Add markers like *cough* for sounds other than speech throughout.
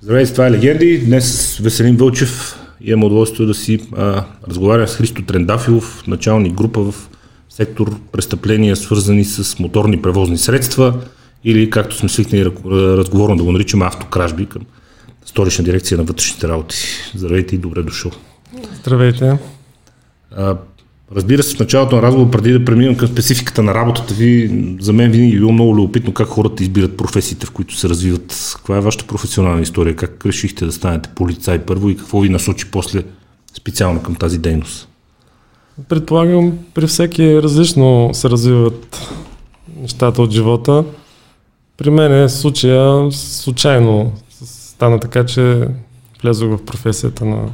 Здравейте, това е Легенди. Днес с Веселин Вълчев имам удоволствие да си а, разговарям с Христо Трендафилов, началник група в сектор престъпления, свързани с моторни превозни средства или, както сме свикнали разговорно да го наричаме, автокражби към Столична дирекция на вътрешните работи. Здравейте и добре дошъл. Здравейте. А, Разбира се, в началото на разговор, преди да преминем към спецификата на работата ви, за мен винаги е било много любопитно как хората избират професиите, в които се развиват. Каква е вашата професионална история? Как решихте да станете полицай първо и какво ви насочи после специално към тази дейност? Предполагам, при всеки различно се развиват нещата от живота. При мен е случая случайно стана така, че влезох в професията на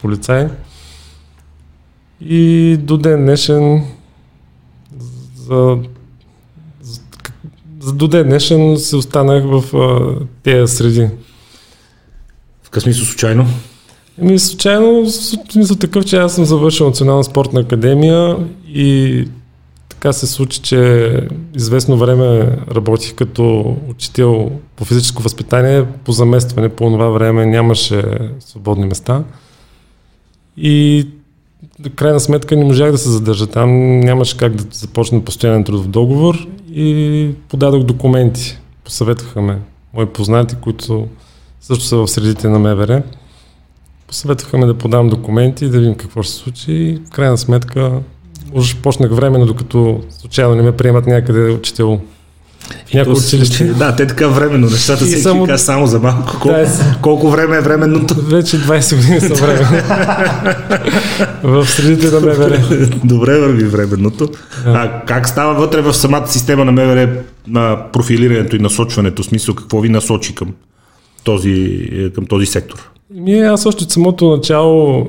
полицай. И до ден днешен за, за, за до ден днешен се останах в а, тези среди. В какъв смисъл случайно? Еми, случайно, в смисъл такъв, че аз съм завършил Национална спортна академия и така се случи, че известно време работих като учител по физическо възпитание, по заместване, по това време нямаше свободни места. И крайна сметка не можах да се задържа там, нямаше как да започна постоянен трудов договор и подадох документи. Посъветваха ме мои познати, които също са в средите на МВР. Посъветваха ме да подам документи, да видим какво ще се случи и в крайна сметка уж почнах временно, докато случайно не ме приемат някъде учител някои училище. Да, те така временно. Нещата се само... Кика, само за малко. Колко, да, колко време е временното? Вече 20 години са време. *laughs* в средите на МВР. Добре върви временното. Да. А как става вътре в самата система на МВР на профилирането и насочването? В смисъл какво ви насочи към този, към този сектор? Ми, аз още от самото начало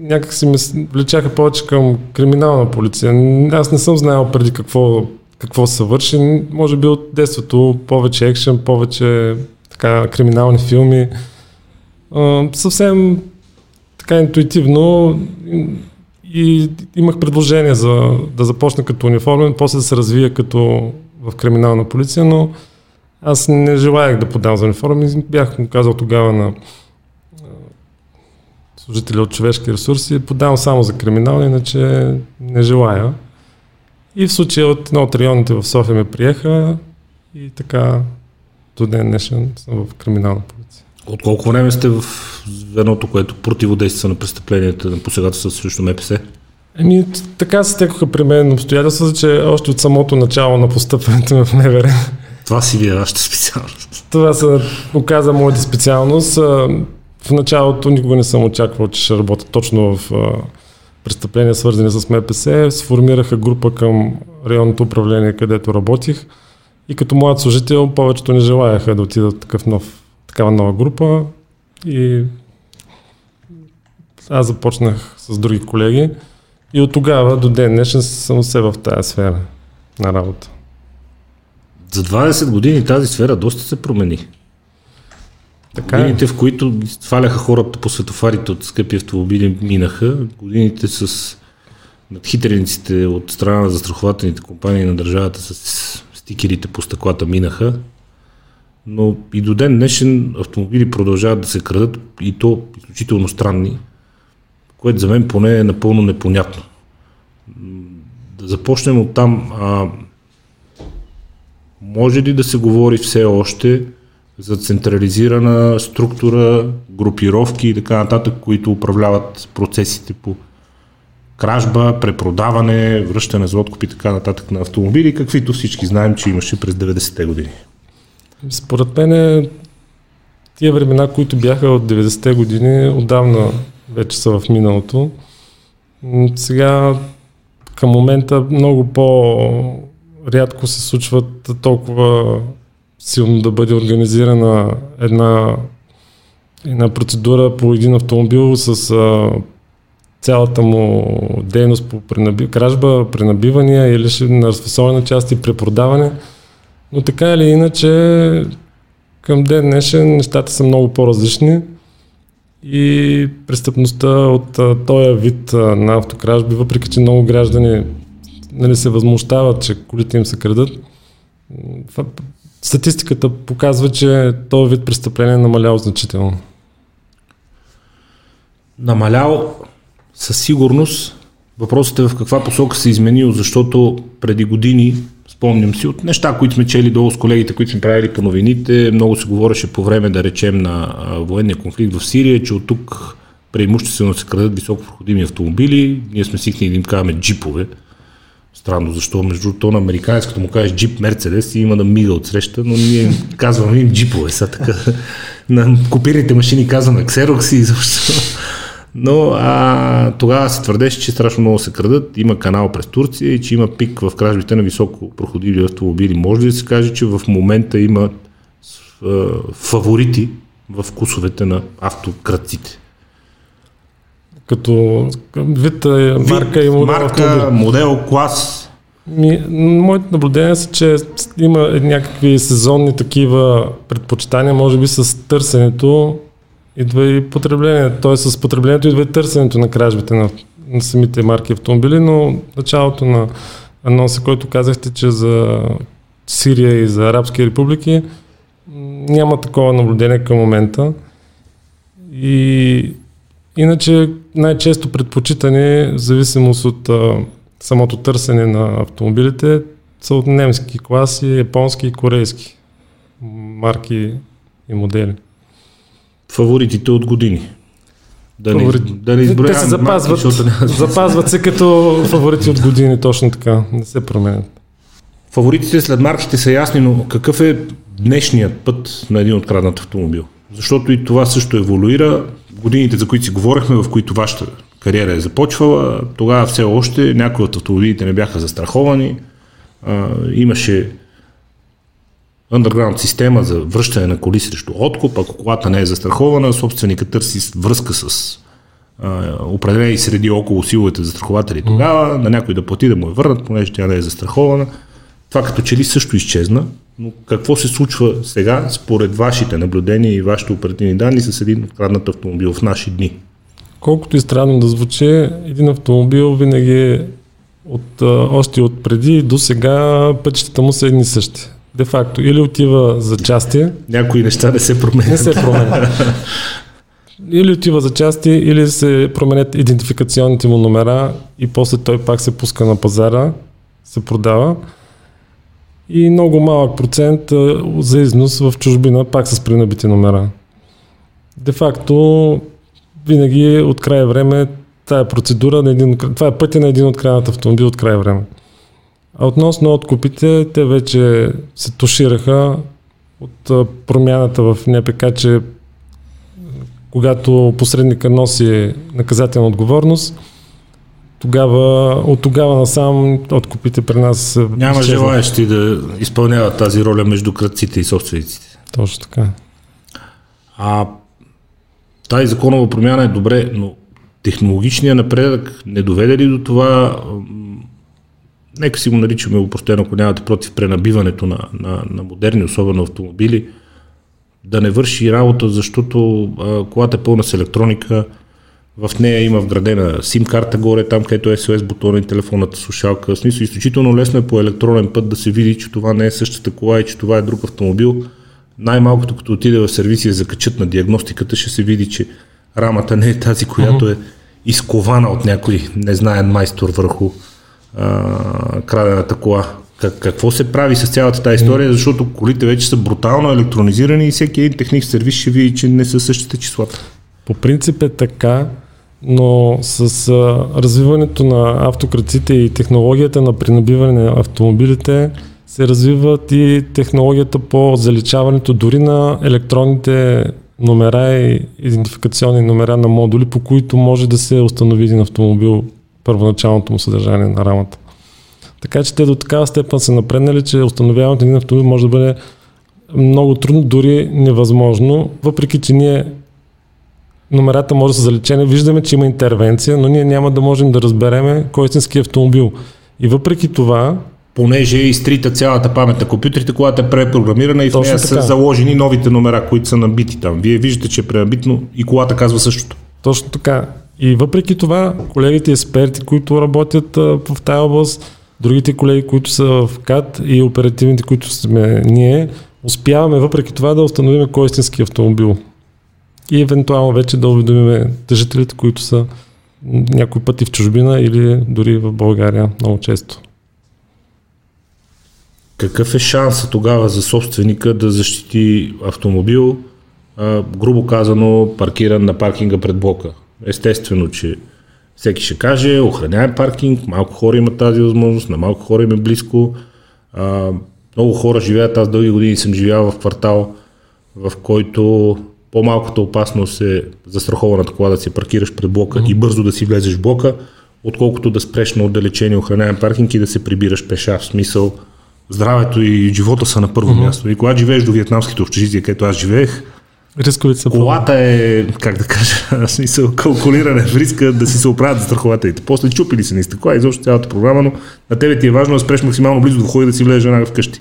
някак си ме влечаха повече към криминална полиция. Аз не съм знаел преди какво какво се върши. Може би от детството повече екшен, повече така криминални филми. А, съвсем така интуитивно и имах предложение за да започна като униформен, после да се развия като в криминална полиция, но аз не желаях да подам за униформен. Бях му казал тогава на служители от човешки ресурси, подавам само за криминални, иначе не желая. И в случая от едно от районите в София ме приеха и така до ден днешен съм в криминална полиция. От колко време сте в звеното, което противодейства на престъпленията на посегателства срещу МПС? Еми, така се текоха при мен обстоятелства, че още от самото начало на постъпването в МВР. Това си вие вашата специалност. Това се оказа моята специалност. В началото никога не съм очаквал, че ще работя точно в престъпления, свързани с МПС, сформираха група към районното управление, където работих. И като млад служител повечето не желаяха да отидат такъв нов, такава нова група. И аз започнах с други колеги. И от тогава до ден днешен съм се в тази сфера на работа. За 20 години тази сфера доста се промени. Така е. годините, в които сваляха хората по светофарите от скъпи автомобили, минаха. Годините с надхитрениците от страна на застрахователните компании на държавата с стикерите по стъклата минаха. Но и до ден днешен автомобили продължават да се крадат и то изключително странни, което за мен поне е напълно непонятно. Да започнем от там. А, може ли да се говори все още за централизирана структура, групировки и така нататък, които управляват процесите по кражба, препродаване, връщане за откуп и така нататък на автомобили, каквито всички знаем, че имаше през 90-те години. Според мен тия времена, които бяха от 90-те години, отдавна вече са в миналото. Сега към момента много по-рядко се случват толкова силно да бъде организирана една, една процедура по един автомобил с а, цялата му дейност по пренаби... кражба, пренабивания или на разфасоване части, препродаване. Но така или иначе, към ден днешен нещата са много по-различни и престъпността от а, този вид а, на автокражби, въпреки че много граждани нали, се възмущават, че колите им се крадат, статистиката показва, че този вид престъпление е намалял значително. Намалял със сигурност. Въпросът е в каква посока се е изменил, защото преди години, спомням си, от неща, които сме чели долу с колегите, които сме правили по новините, много се говореше по време, да речем, на военния конфликт в Сирия, че от тук преимуществено се крадат високо проходими автомобили. Ние сме свикнали да им казваме джипове. Странно, защо между другото на американец, като му кажеш джип Мерцедес, има да мига от среща, но ние казваме им джипове. Са така. На копирните машини казваме Xerox и защо. Но а, тогава се твърдеше, че страшно много се крадат, има канал през Турция и че има пик в кражбите на високо проходили автомобили. Може ли да се каже, че в момента има фаворити в вкусовете на автократците? Като вид, марка и модел. Марка, автомобил. модел, клас. Ми, моите наблюдения са, че има някакви сезонни такива предпочитания, може би с търсенето идва и потреблението. Т.е. с потреблението идва и търсенето на кражбите на, на самите марки автомобили, но началото на анонса, който казахте, че за Сирия и за Арабски републики няма такова наблюдение към момента. И иначе най-често предпочитане, в зависимост от а, самото търсене на автомобилите, са от немски класи, японски и корейски марки и модели фаворитите от години. Да не, да не Те се запазват, марки, запазват се като фаворити от години, точно така, не се променят. Фаворитите след марките са ясни, но какъв е днешният път на един откраднат автомобил? Защото и това също еволюира. Годините, за които си говорихме, в които вашата кариера е започвала, тогава все още някои от автомобилите не бяха застраховани. А, имаше underground система за връщане на коли срещу откуп, ако колата не е застрахована, собственика търси връзка с а, определени среди около силовете застрахователи тогава, на някой да плати да му я върнат, понеже тя не е застрахована. Това като че ли също изчезна, но какво се случва сега според вашите наблюдения и вашите оперативни данни с един откраднат автомобил в наши дни? Колкото и странно да звучи, един автомобил винаги е от, още от преди до сега пътищата му са едни същи де-факто или отива за части. Някои неща не се променят. Не се променят. или отива за части, или се променят идентификационните му номера и после той пак се пуска на пазара, се продава. И много малък процент за износ в чужбина, пак с пренабити номера. Де-факто, винаги от края време тая процедура на един, това е пътя на един откраднат автомобил от края време. А относно откупите, те вече се тушираха от промяната в НПК, че когато посредника носи наказателна отговорност, тогава, от тогава насам откупите при нас Няма изчезват. желаящи да изпълняват тази роля между кръците и собствениците. Точно така. А тази законова промяна е добре, но технологичният напредък не доведе ли до това нека си го наричаме упростено, ако нямате против пренабиването на, на, на модерни, особено автомобили, да не върши работа, защото а, колата е пълна с електроника, в нея има вградена SIM карта горе, там където е SOS бутона и телефонната слушалка. В смисъл, изключително лесно е по електронен път да се види, че това не е същата кола и че това е друг автомобил. Най-малкото като отиде в сервиси и закачат на диагностиката, ще се види, че рамата не е тази, която е изкована от някой незнаен майстор върху а, крадената кола. Как, какво се прави с цялата тази история, защото колите вече са брутално електронизирани и всеки един техник сервис ще види, че не са същите числата. По принцип е така, но с а, развиването на автокраците и технологията на пренабиване на автомобилите се развиват и технологията по заличаването дори на електронните номера и идентификационни номера на модули, по които може да се установи един автомобил първоначалното му съдържание на рамата. Така че те до такава степен са напреднали, че установяването на един автомобил може да бъде много трудно, дори невъзможно, въпреки че ние номерата може да са заличени, виждаме, че има интервенция, но ние няма да можем да разбереме кой е истински автомобил. И въпреки това, понеже е изтрита цялата памет на компютрите, когато е препрограмирана и в нея са заложени новите номера, които са набити там. Вие виждате, че е пренабит, но и колата казва същото. Точно така. И въпреки това, колегите експерти, които работят в тази област, другите колеги, които са в КАТ и оперативните, които сме ние, успяваме въпреки това да установим кой е истински автомобил. И евентуално вече да уведомим тъжителите, които са някои пъти в чужбина или дори в България много често. Какъв е шанса тогава за собственика да защити автомобил, а, грубо казано, паркиран на паркинга пред блока? Естествено, че всеки ще каже, охраняем паркинг, малко хора имат тази възможност, на малко хора им е близко. А, много хора живеят, аз дълги години съм живял в квартал, в който по-малката опасност е застрахованата кола да си паркираш пред блока mm-hmm. и бързо да си влезеш в блока, отколкото да спреш на отдалечени охраняем паркинг и да се прибираш пеша в смисъл здравето и живота са на първо mm-hmm. място. И когато живееш до вьетнамските общежития, където аз живеех, Рисковите са Колата е, как да кажа, *laughs* смисъл, калкулиране в риска да си се оправят застрахователите. После чупили се ни стъкла, изобщо цялата програма, но на тебе ти е важно да спреш максимално близо до входа и да си влезеш веднага вкъщи.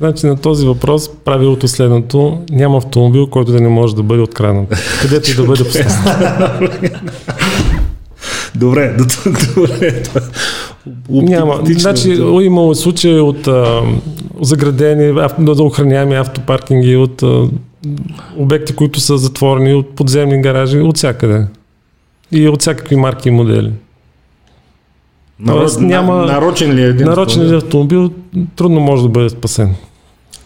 Значи на този въпрос правилото следното. Няма автомобил, който да не може да бъде откраднат. Където и да бъде поставен. Добре, до тук, добре. Няма. Значи имало случаи от а, заградени, да охраняеми автопаркинги, от а, обекти, които са затворени, от подземни гаражи, от всякъде. И от всякакви марки и модели. Народ, Тоест, няма, нарочен ли е един нарочен ли е автомобил, трудно може да бъде спасен.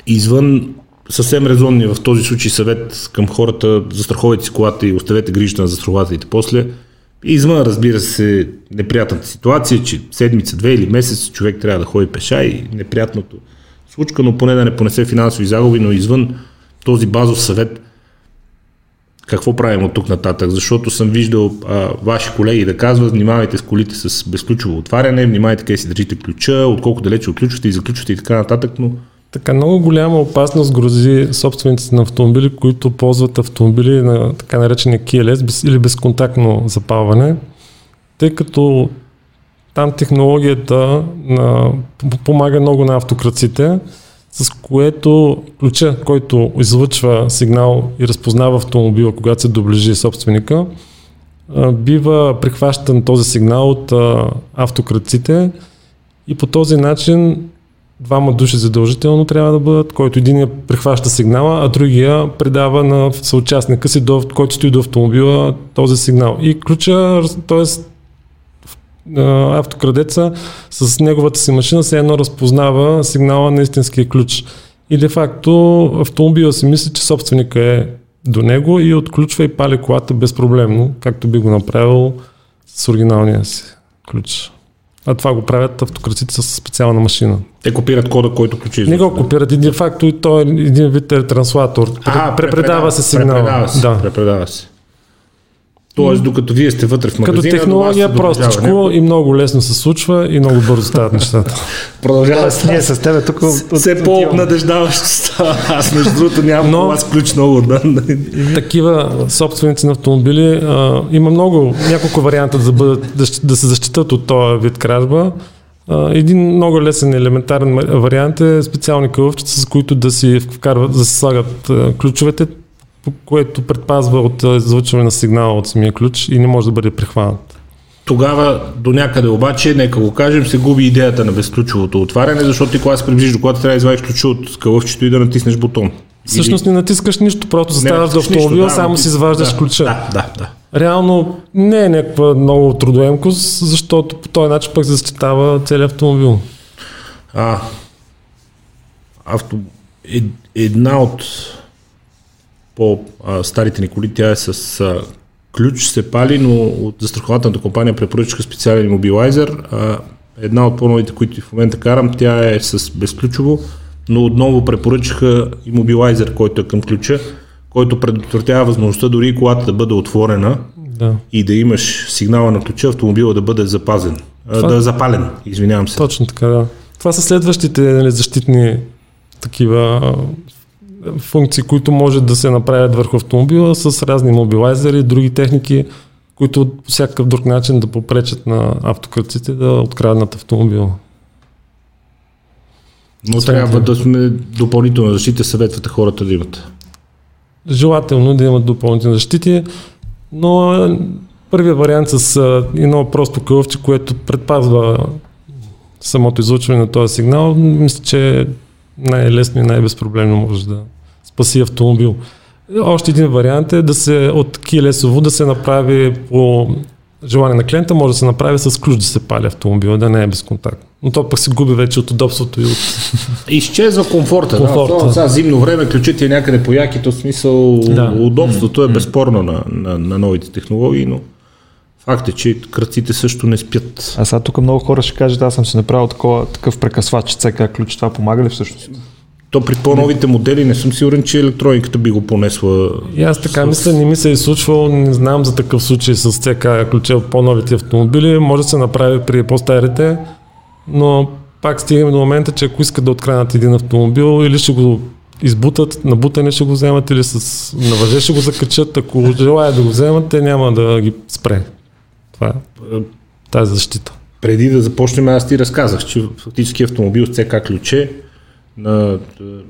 Извън съвсем резонни в този случай съвет към хората, застраховайте си колата и оставете грижата на застрахователите после. Извън, разбира се, неприятната ситуация, че седмица, две или месец човек трябва да ходи пеша и неприятното случка, но поне да не понесе финансови загуби, но извън този базов съвет, какво правим от тук нататък? Защото съм виждал а, ваши колеги да казват, внимавайте с колите с безключово отваряне, внимавайте къде си държите ключа, отколко далече отключвате и заключвате и така нататък, но така много голяма опасност грози собствениците на автомобили, които ползват автомобили на така наречения KLS или безконтактно запалване, тъй като там технологията на, помага много на автокраците, с което ключа, който излъчва сигнал и разпознава автомобила, когато се доближи собственика, бива прихващан този сигнал от автокраците и по този начин двама души задължително трябва да бъдат, който един я прихваща сигнала, а другия предава на съучастника си, до, който стои до автомобила, този сигнал. И ключа, т.е. автокрадеца с неговата си машина се едно разпознава сигнала на истинския ключ. И де факто автомобила си мисли, че собственика е до него и отключва и пали колата безпроблемно, както би го направил с оригиналния си ключ. А това го правят автократите с специална машина. Те копират кода, който ключи. Не го копират, един факто и той е един вид транслатор. А, препредава се сигнал. Препредава се, да. препредава се. Тоест, докато вие сте вътре в магазина, Като технология простичко някой... и много лесно се случва и много бързо стават нещата. *laughs* Продължава с ние с теб тук. Все по-обнадеждаващо става. Аз между другото нямам Но, аз ключ много. Да. Такива собственици на автомобили а, има много, няколко варианта да, бъдат, да, да се защитат от този вид кражба. Един много лесен елементарен вариант е специални кълъвчета, с които да си вкарват, да се слагат ключовете, което предпазва от излъчване на сигнала от самия ключ и не може да бъде прихванат. Тогава до някъде обаче, нека го кажем, се губи идеята на безключовото отваряне, защото ти когато се приближиш до колата, трябва да извадиш ключа от кълъвчето и да натиснеш бутон. Всъщност не натискаш нищо, просто заставаш до автомобил, да, само си изваждаш да, ключа. Да, да, да. Реално не е някаква много трудоемкост, защото по този начин пък защитава целият автомобил. А, авто... Една от по-старите ни коли, тя е с а, ключ, се пали, но от застрахователната компания препоръчаха специален имобилайзер. А, една от по-новите, които в момента карам, тя е с безключово, но отново препоръчаха имобилайзер, който е към ключа, който предотвратява възможността дори колата да бъде отворена да. и да имаш сигнала на ключа, автомобила да бъде запазен, Това... да е запален, извинявам се. Точно така, да. Това са следващите нали, защитни такива функции, които може да се направят върху автомобила с разни мобилайзери, други техники, които по всякакъв друг начин да попречат на автократците да откраднат автомобила. Но Освен трябва да сме допълнително защита, съветвате хората да имат. Желателно да имат допълнителни защити, но първият вариант с едно просто кълъвче, което предпазва самото излучване на този сигнал, мисля, че най-лесно и най-безпроблемно може да спаси автомобил. Още един вариант е да се от Keyless да се направи по желание на клиента, може да се направи с ключ да се пали автомобила, да не е безконтактно. Но то пък се губи вече от удобството и от... Изчезва комфорта. комфорта. Да, сега зимно време ключите е някъде по якито, смисъл да. удобството е безспорно на, на, на новите технологии, но Факт е, че кръците също не спят. А сега тук много хора ще кажат, аз съм си направил такова, такъв прекъсвач, CK ключ, това помага ли всъщност? То при по-новите модели не съм сигурен, че електрониката би го понесла. И аз така с... мисля, не ми се е случвал, не знам за такъв случай с CK ключа от по-новите автомобили. Може да се направи при по-старите, но пак стигаме до момента, че ако искат да откранат един автомобил или ще го избутат, на бутане ще го вземат или с на въже ще го закачат. Ако желаят да го вземат, те няма да ги спре. Това е тази защита. Преди да започнем, аз ти разказах, че фактически автомобил с ЦК ключе на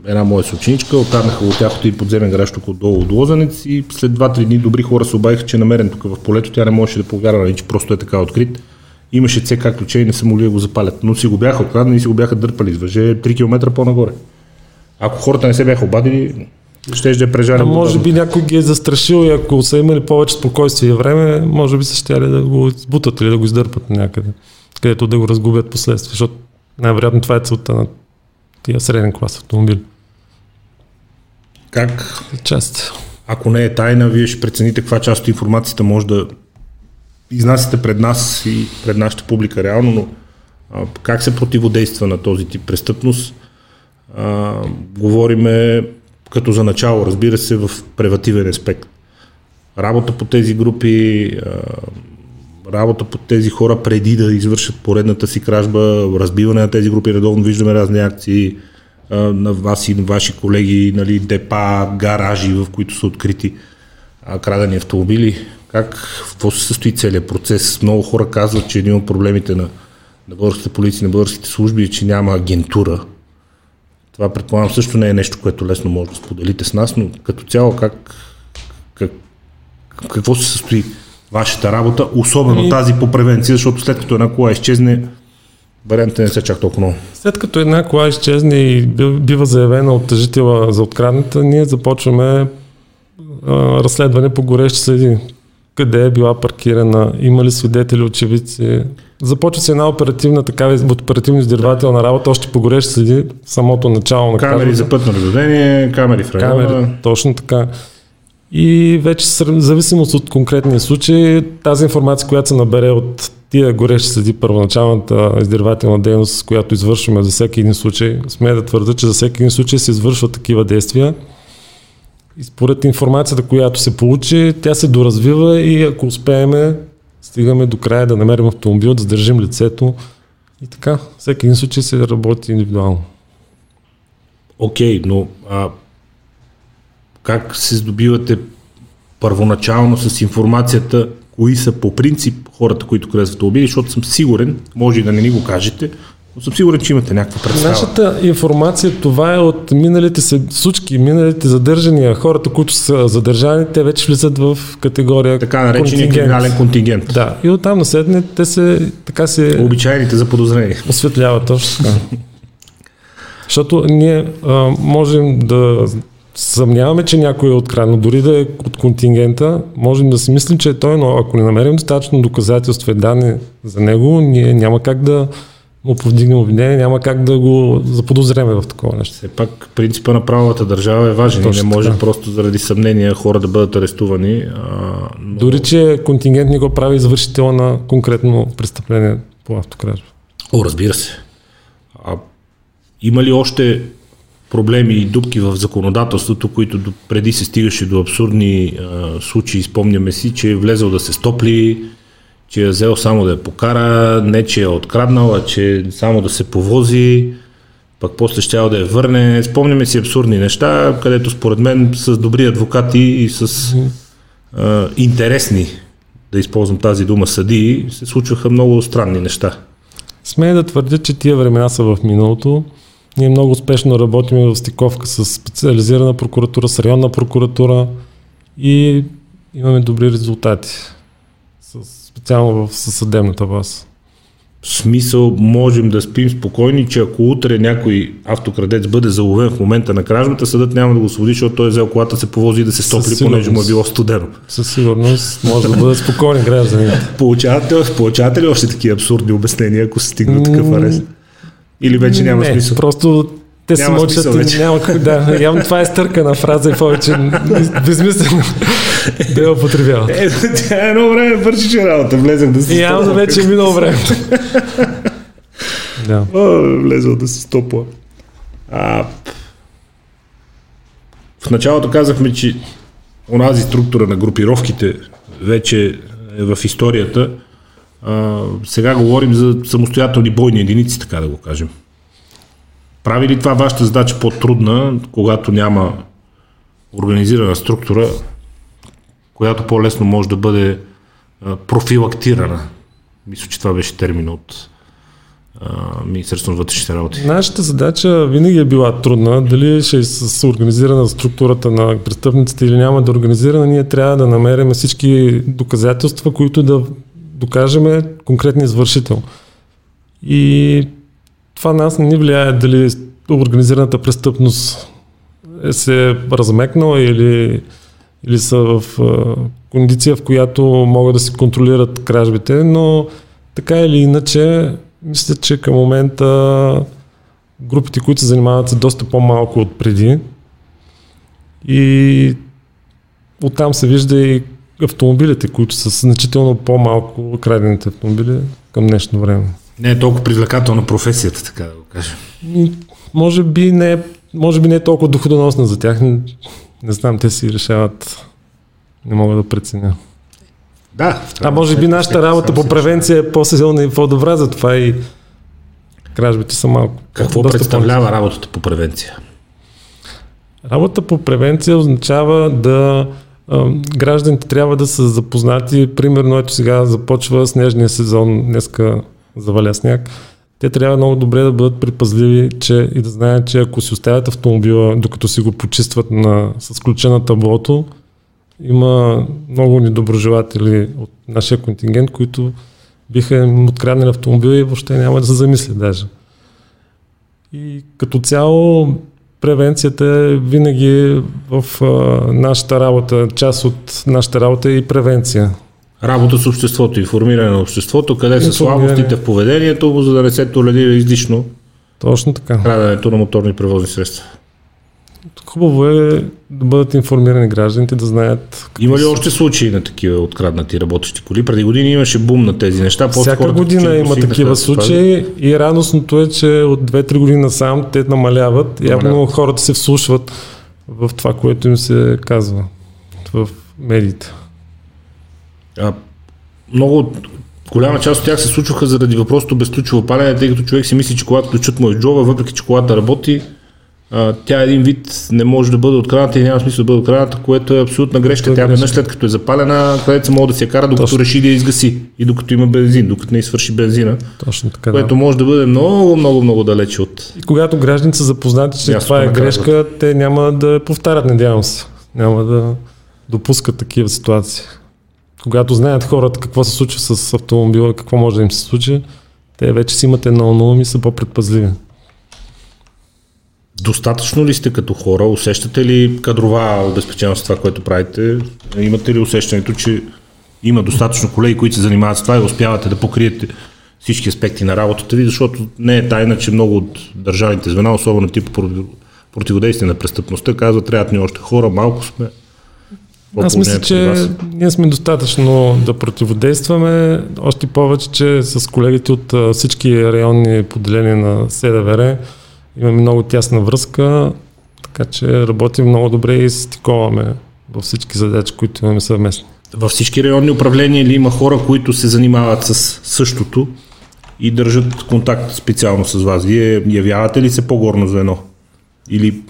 една моя съученичка, откарнаха от тяхното и подземен гараж тук отдолу от Лозенец и след 2-3 дни добри хора се обадиха, че е намерен тук в полето, тя не можеше да повярва, нали, че просто е така открит. Имаше ЦК ключе и не са могли да го запалят, но си го бяха откраднали и си го бяха дърпали с въже 3 км по-нагоре. Ако хората не се бяха обадили, ще да прежаря. Може би някой ги е застрашил и ако са имали повече спокойствие и време, може би са ще да го избутат или да го издърпат някъде, където да го разгубят последствия, защото най-вероятно това е целта на тия среден клас автомобили. Как? Част. Ако не е тайна, вие ще прецените каква част от информацията може да изнасяте пред нас и пред нашата публика реално, но а, как се противодейства на този тип престъпност? А, говориме като за начало, разбира се, в превативен аспект. Работа по тези групи, работа по тези хора преди да извършат поредната си кражба, разбиване на тези групи, редовно виждаме разни акции на вас и на ваши колеги, нали, депа, гаражи, в които са открити крадени автомобили. Как, какво се състои целият процес? Много хора казват, че един от проблемите на, на българската полиция, на българските служби е, че няма агентура това предполагам също не е нещо, което лесно може да споделите с нас, но като цяло как, как какво се състои вашата работа, особено и... тази по превенция, защото след като една кола изчезне, вариантите не са чак толкова много. След като една кола изчезне и бива заявена от тъжителя за открадната, ние започваме а, разследване по горещи следи. Къде е била паркирана, има ли свидетели, очевидци, Започва се една оперативна такава оперативно издирвателна работа, още по горещ следи самото начало на Камери камерата. за пътно наблюдение, камери в района. Камери, точно така. И вече в зависимост от конкретния случай, тази информация, която се набере от тия горещи следи първоначалната издирвателна дейност, която извършваме за всеки един случай, сме да твърда, че за всеки един случай се извършват такива действия. И според информацията, която се получи, тя се доразвива и ако успееме стигаме до края да намерим автомобил, да задържим лицето и така. Всеки един случай се работи индивидуално. Окей, okay, но а, как се здобивате първоначално с информацията, кои са по принцип хората, които крадат автомобили, защото съм сигурен, може и да не ни го кажете, но съм сигурен, че имате някаква представа. Нашата информация, това е от миналите случки, миналите задържания. Хората, които са задържани, те вече влизат в категория Така наречения криминален контингент. Да, и оттам на седне те се така се... Обичайните за подозрение. Осветляват точно така. Защото ние а, можем да съмняваме, че някой е откраднал, дори да е от контингента, можем да си мислим, че е той, но ако не намерим достатъчно доказателства и данни за него, ние няма как да му повдигнем обвинение, няма как да го заподозреме в такова нещо. Все пак принципа на правовата държава е важен Точно не може така. просто заради съмнения хора да бъдат арестувани. А, но... Дори, че контингент не го прави извършител на конкретно престъпление по автокражба. О, разбира се. А, има ли още проблеми и дупки в законодателството, които преди се стигаше до абсурдни а, случаи. Спомняме си, че е влезъл да се стопли, че е взел само да я покара, не че е откраднал, а че само да се повози, пък после ще да я върне. Спомняме си абсурдни неща, където според мен с добри адвокати и с а, интересни, да използвам тази дума, съдии, се случваха много странни неща. Смея да твърдя, че тия времена са в миналото. Ние много успешно работим в стиковка с специализирана прокуратура, с районна прокуратура и имаме добри резултати специално в съдебната власт. В смисъл, можем да спим спокойни, че ако утре някой автокрадец бъде заловен в момента на кражбата, съдът няма да го освободи, защото той е взел колата се повози и да се стопли, понеже му е било студено. Със сигурност може да бъдат спокойни гражданите. *laughs* Получавате, получавате ли още такива абсурдни обяснения, ако се стигне такъв арест? Или вече няма не, смисъл? Просто те се мълчат и няма да. Явно това е стъркана фраза и повече безмислено да я употребяват. Е, тя едно време вършише работа, влезах да се явно вече е минало време. *laughs* да. О, влезал да се стопла. А, в началото казахме, че онази структура на групировките вече е в историята. Сега говорим за самостоятелни бойни единици, така да го кажем. Прави ли това вашата задача по-трудна, когато няма организирана структура, която по-лесно може да бъде профилактирана? Мисля, че това беше термин от Министерството на вътрешните работи. Нашата задача винаги е била трудна. Дали ще е с организирана структурата на престъпниците или няма да е организирана, ние трябва да намерим всички доказателства, които да докажем конкретния извършител. И това нас не ни влияе дали организираната престъпност е се размекнала или, или са в а, кондиция, в която могат да се контролират кражбите, но така или иначе, мисля, че към момента групите, които се занимават са доста по-малко от преди. И оттам се вижда и автомобилите, които са значително по-малко крадените автомобили към днешно време. Не е толкова привлекателна професията, така да го кажем. Може би не, е, може би не е толкова доходоносна за тях. Не, не знам, те си решават. Не мога да преценя. Да. А може би нашата работа по превенция е по-силна и по-добра, затова и кражбите са малко. Какво представлява работата по превенция? Работа по превенция означава да гражданите трябва да са запознати. Примерно, ето сега започва снежния сезон, днеска заваля сняг. Те трябва много добре да бъдат припазливи че, и да знаят, че ако си оставят автомобила, докато си го почистват на, с ключа на таблото, има много недоброжелатели от нашия контингент, които биха им откраднали автомобила и въобще няма да се замислят даже. И като цяло превенцията е винаги в а, нашата работа, част от нашата работа е и превенция. Работа с обществото, информиране на обществото, къде са слабостите в поведението за да не се толерира излишно Точно така. краденето на моторни превозни средства. Хубаво е да бъдат информирани гражданите, да знаят. Има ли още случаи на такива откраднати работещи коли? Преди години имаше бум на тези неща. Всяка година има такива случаи и радостното е, че от 2-3 години насам те намаляват. Явно хората се вслушват в това, което им се казва в медиите. А, много голяма част от тях се случваха заради въпросото безключово палене, тъй като човек си мисли, че колата ключът му е в джоба, въпреки че колата работи, а, тя един вид не може да бъде открадната и няма смисъл да бъде открадната, което е абсолютна грешка. Тя веднъж след като е запалена, където се да се кара, докато Точно. реши да я изгаси и докато има бензин, докато не свърши бензина. Точно така. Което да. може да бъде много, много, много далече от. И когато гражданите са запознати, че това е грешка, те няма да повтарят, надявам се. Няма да допускат такива ситуации когато знаят хората какво се случва с автомобила, какво може да им се случи, те вече си имат едно на ум и са по-предпазливи. Достатъчно ли сте като хора? Усещате ли кадрова обезпеченост това, което правите? Имате ли усещането, че има достатъчно колеги, които се занимават с това и успявате да покриете всички аспекти на работата ви, защото не е тайна, че много от държавните звена, особено тип противодействие на престъпността, казват, трябват ни още хора, малко сме. Аз мисля, че ние сме достатъчно да противодействаме, още повече, че с колегите от всички районни поделения на СДВР имаме много тясна връзка, така че работим много добре и стиковаме във всички задачи, които имаме съвместни. Във всички районни управления ли има хора, които се занимават с същото и държат контакт специално с вас? Вие явявате ли се по-горно звено? Или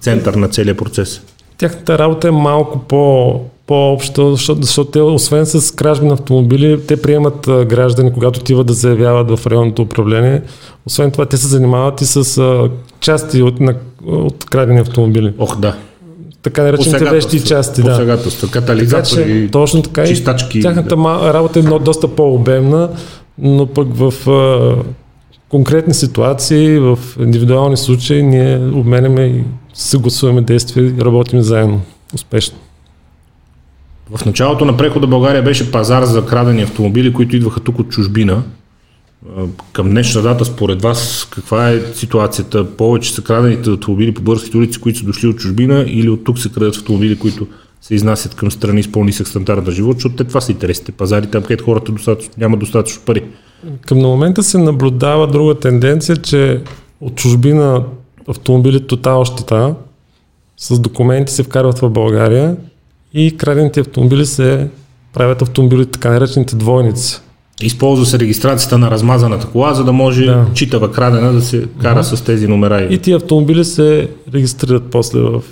център на целия процес? тяхната работа е малко по, по-обща, защото, защото те, освен с кражби на автомобили, те приемат а, граждани, когато отиват да заявяват в районното управление. Освен това, те се занимават и с а, части от, на, от крадени автомобили. Ох, да. Така наречените вещи части. Да. катализатори, така, че, точно така чистачки. И тяхната да. работа е доста по-обемна, Но пък в а, конкретни ситуации, в индивидуални случаи, ние обменяме и съгласуваме действия и работим заедно успешно. В началото на прехода България беше пазар за крадени автомобили, които идваха тук от чужбина. Към днешна дата, според вас, каква е ситуацията? Повече са крадените автомобили по българските улици, които са дошли от чужбина или от тук се крадат автомобили, които се изнасят към страни с по-нисък стандарт на живот, защото те това са интересите пазари, там където хората достатъчно, няма достатъчно пари. Към на момента се наблюдава друга тенденция, че от чужбина автомобили тотал щита с документи се вкарват в България и крадените автомобили се правят автомобили, така наречените двойници. Използва се регистрацията на размазаната кола, за да може да. читава крадена да се кара uh-huh. с тези номера. И тези автомобили се регистрират после в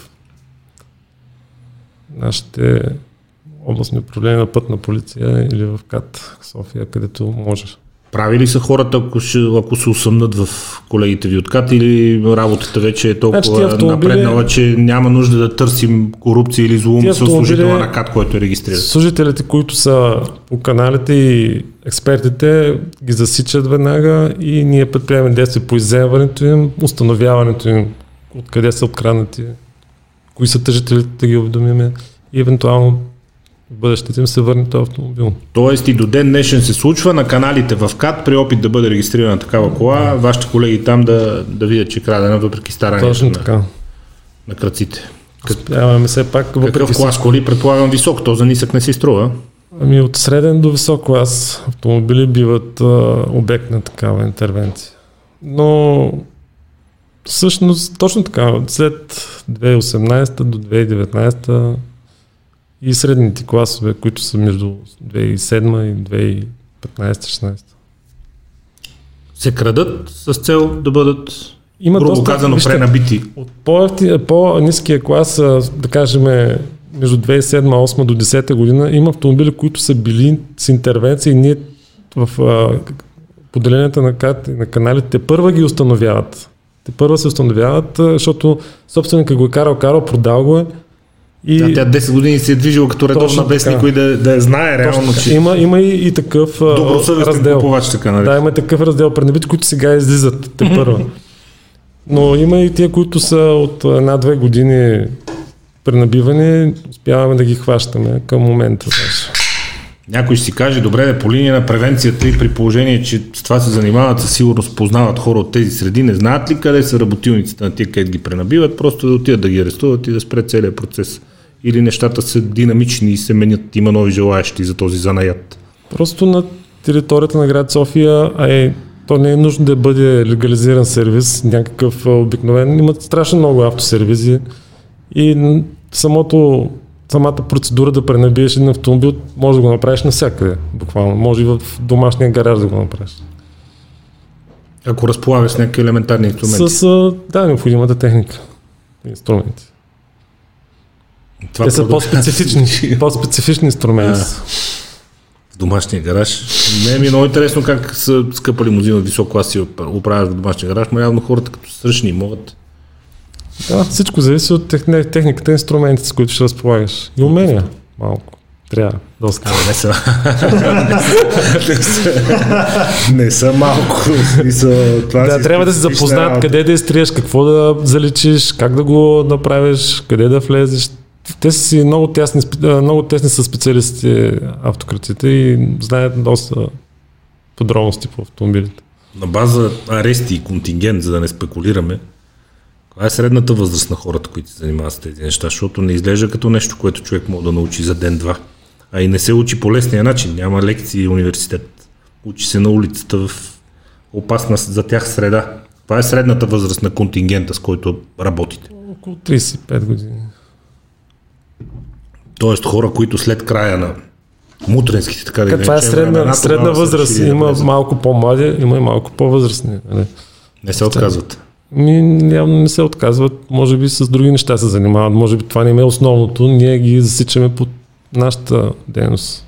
нашите областни управления на пътна полиция или в КАТ София, където можеш. Прави ли са хората, ако, ще, ако се усъмнат в колегите ви от КАТ или работата вече е толкова значи, напреднала, че няма нужда да търсим корупция или злоум с служителя на КАТ, който е регистриран? Служителите, които са по каналите и експертите ги засичат веднага и ние предприемаме действия по изземването им, установяването им, откъде са откранати, кои са тъжителите да ги уведомиме и евентуално бъдещето им се върне този автомобил. Тоест и до ден днешен се случва на каналите в КАТ, при опит да бъде регистрирана такава кола, вашите колеги там да, да видят, че е крадена въпреки старането Точно на, така. на кръците. Успяваме все пак. Какъв клас коли, предполагам висок, то за нисък не си струва. Ами от среден до висок клас автомобили биват а, обект на такава интервенция. Но всъщност точно така, след 2018 до 2019 и средните класове, които са между 2007 и 2015-16. Се крадат с цел да бъдат има грубо доста, казано вижте, пренабити. От по-низкия клас, да кажем между 2007-2008 до 2010 година, има автомобили, които са били с интервенция и ние в а, поделенията на, на каналите първа ги установяват. Те първа се установяват, защото собственикът го е карал, карал, продал го е, и... Да, тя 10 години се е движила като редовна без никой да, да знае реално, че... Има, има и, и такъв раздел. Купувач, така, нали? Да, има и такъв раздел пренебити, които сега излизат те *laughs* първа. Но има и тия, които са от една-две години пренабивани, успяваме да ги хващаме към момента. Даже. Някой ще си каже, добре, да по линия на превенцията и при положение, че с това се занимават, със сигурност познават хора от тези среди, не знаят ли къде са работилниците на тия, където ги пренабиват, просто да отидат да ги арестуват и да спре целият процес. Или нещата са динамични и се менят, има нови желаящи за този занаят. Просто на територията на град София, а е, то не е нужно да бъде легализиран сервис, някакъв обикновен. Имат страшно много автосервизи и самото самата процедура да пренабиеш един автомобил, може да го направиш навсякъде, буквално. Може и в домашния гараж да го направиш. Ако разполагаш с някакви елементарни инструменти. С, да, необходимата техника. Инструменти. Това Те са по-специфични, *laughs* по-специфични инструменти. в домашния гараж. Не ми е много интересно как са скъпа лимузина от висок клас и оправяш в домашния гараж, но явно хората като сръчни могат да, всичко зависи от техниката, инструментите, с които ще разполагаш. И умения малко. Трябва. Доста. не са. не, са не са малко. Смисъл, това да, трябва да се запознат къде да изтриеш, какво да заличиш, как да го направиш, къде да влезеш. Те са си много тесни, много тесни са специалисти автократите и знаят доста подробности по автомобилите. На база арести и контингент, за да не спекулираме, това е средната възраст на хората, които се занимават с тези неща, защото не изглежда като нещо, което човек може да научи за ден-два. А и не се учи по лесния начин. Няма лекции и университет. Учи се на улицата в опасна за тях среда. Това е средната възраст на контингента, с който работите. Около 35 години. Тоест хора, които след края на мутренските, така да Това е средна, средна възраст. Има малко по-млади, има и малко по-възрастни. Нали? Не се отказват. Ми, явно не се отказват, може би с други неща се занимават, може би това не е основното, ние ги засичаме под нашата дейност.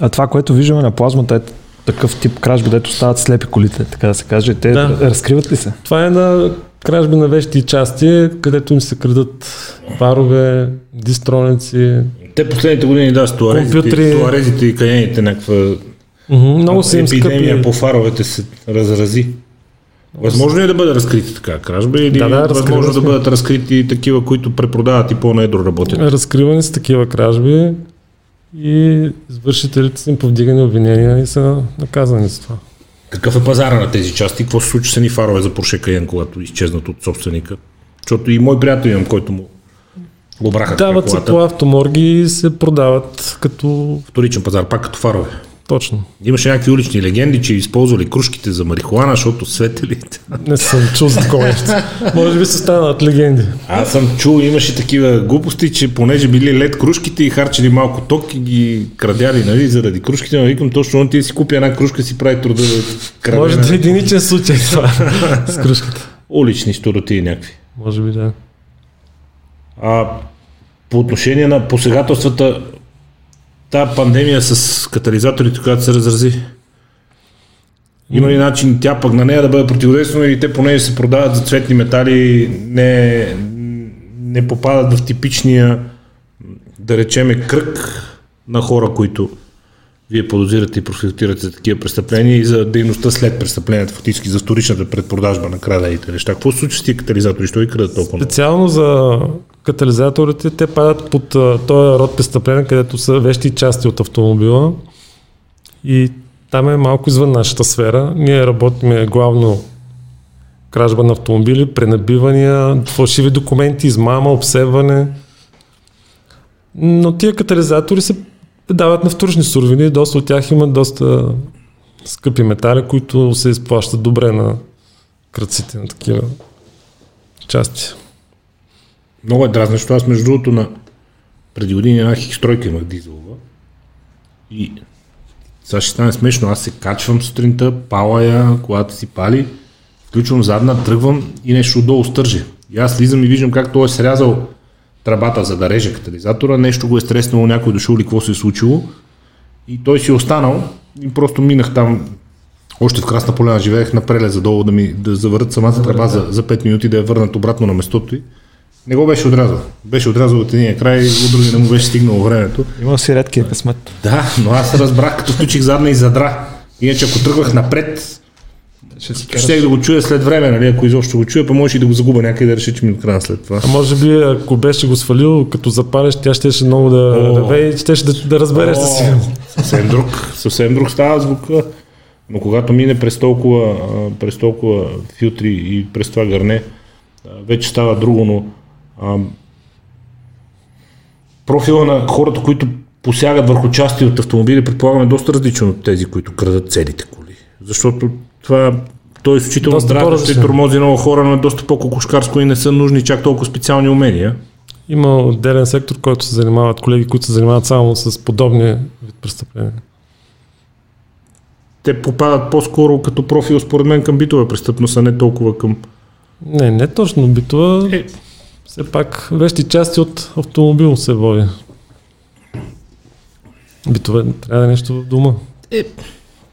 А това, което виждаме на плазмата е такъв тип кражби, дето стават слепи колите, така да се каже. Те да. разкриват ли се? Това е на кражби на вещи и части, където им се крадат парове, дистроници. Те последните години да, с туарезите, компютри... туарезите и каените някаква Mm-hmm, много се им епидемия скъпи. по фаровете се разрази. Възможно ли е да бъде разкрити така кражба или Да, да, възможно да бъдат разкрити такива, които препродават и по-недро работят? Разкривани са такива кражби и извършителите са им повдигани обвинения и са наказани за това. Какъв е пазара на тези части? Какво се случи с едни фарове за Porsche Cayenne, когато изчезнат от собственика? Защото и мой приятел имам, който му го браха Дават се по автоморги и се продават като Вторичен пазар, пак като фарове. Точно. Имаше някакви улични легенди, че използвали кружките за марихуана, защото светели. Не съм чул за такова нещо. Може би се станат легенди. Аз съм чул, имаше такива глупости, че понеже били лед кружките и харчили малко ток и ги крадяли, нали, заради кружките, но викам точно, ти си купи една кружка, си прави труда да краде. Може да е единичен случай това с кружката. Улични стороти някакви. Може би да. А по отношение на посегателствата, тази пандемия с катализаторите, която се разрази, има ли начин тя пък на нея да бъде противодействана или те понеже се продават за цветни метали, не, не попадат в типичния, да речеме, кръг на хора, които вие подозирате и профилтрирате за такива престъпления и за дейността след престъпленията, фактически за вторичната предпродажба на крадените неща. Какво случва с тия катализатори? Що и крадат толкова? Специално за катализаторите, те падат под този род престъпления, където са вещи части от автомобила. И там е малко извън нашата сфера. Ние работиме главно кражба на автомобили, пренабивания, фалшиви документи, измама, обсебване. Но тия катализатори се дават на вторични суровини. Доста от тях имат доста скъпи метали, които се изплащат добре на кръците на такива части. Много е дразнещо. Аз между другото на преди години една хикстройка имах дизелова. И сега ще стане смешно. Аз се качвам сутринта, пала я, колата си пали, включвам задна, тръгвам и нещо отдолу стърже. И аз слизам и виждам как той е срязал тръбата, за да реже катализатора, нещо го е стреснало, някой е дошъл или какво се е случило. И той си е останал и просто минах там още в Красна поляна живеех на прелеза долу да ми да завърят самата тръба за, за 5 минути да я върнат обратно на местото й. Не го беше отрязал. Беше отрязал от единия край, от другия не му беше стигнало времето. Има си редкия късмет. Да, но аз разбрах, като включих задна и задра. Иначе ако тръгвах напред, Ще си ще да го чуя след време, нали? ако изобщо го чуя, па може и да го загубя някъде да реши, че ми открана след това. А може би, ако беше го свалил, като запалиш, тя щеше много да реве и щеше да, да разбереш със сигурност. съвсем друг, съвсем друг става звука. Но когато мине през толкова, през толкова филтри и през това гърне, вече става друго, но а, профила на хората, които посягат върху части от автомобили, предполагаме доста различен от тези, които крадат целите коли. Защото това той е изключително дразнещо и тормози много хора, но е доста по-кокошкарско и не са нужни чак толкова специални умения. Има отделен сектор, който се занимават, колеги, които се занимават само с подобни вид престъпления. Те попадат по-скоро като профил, според мен, към битова престъпност, а не толкова към... Не, не точно битова. Е, Все пак вещи части от автомобил се води. Битове трябва да е нещо в дома. Е,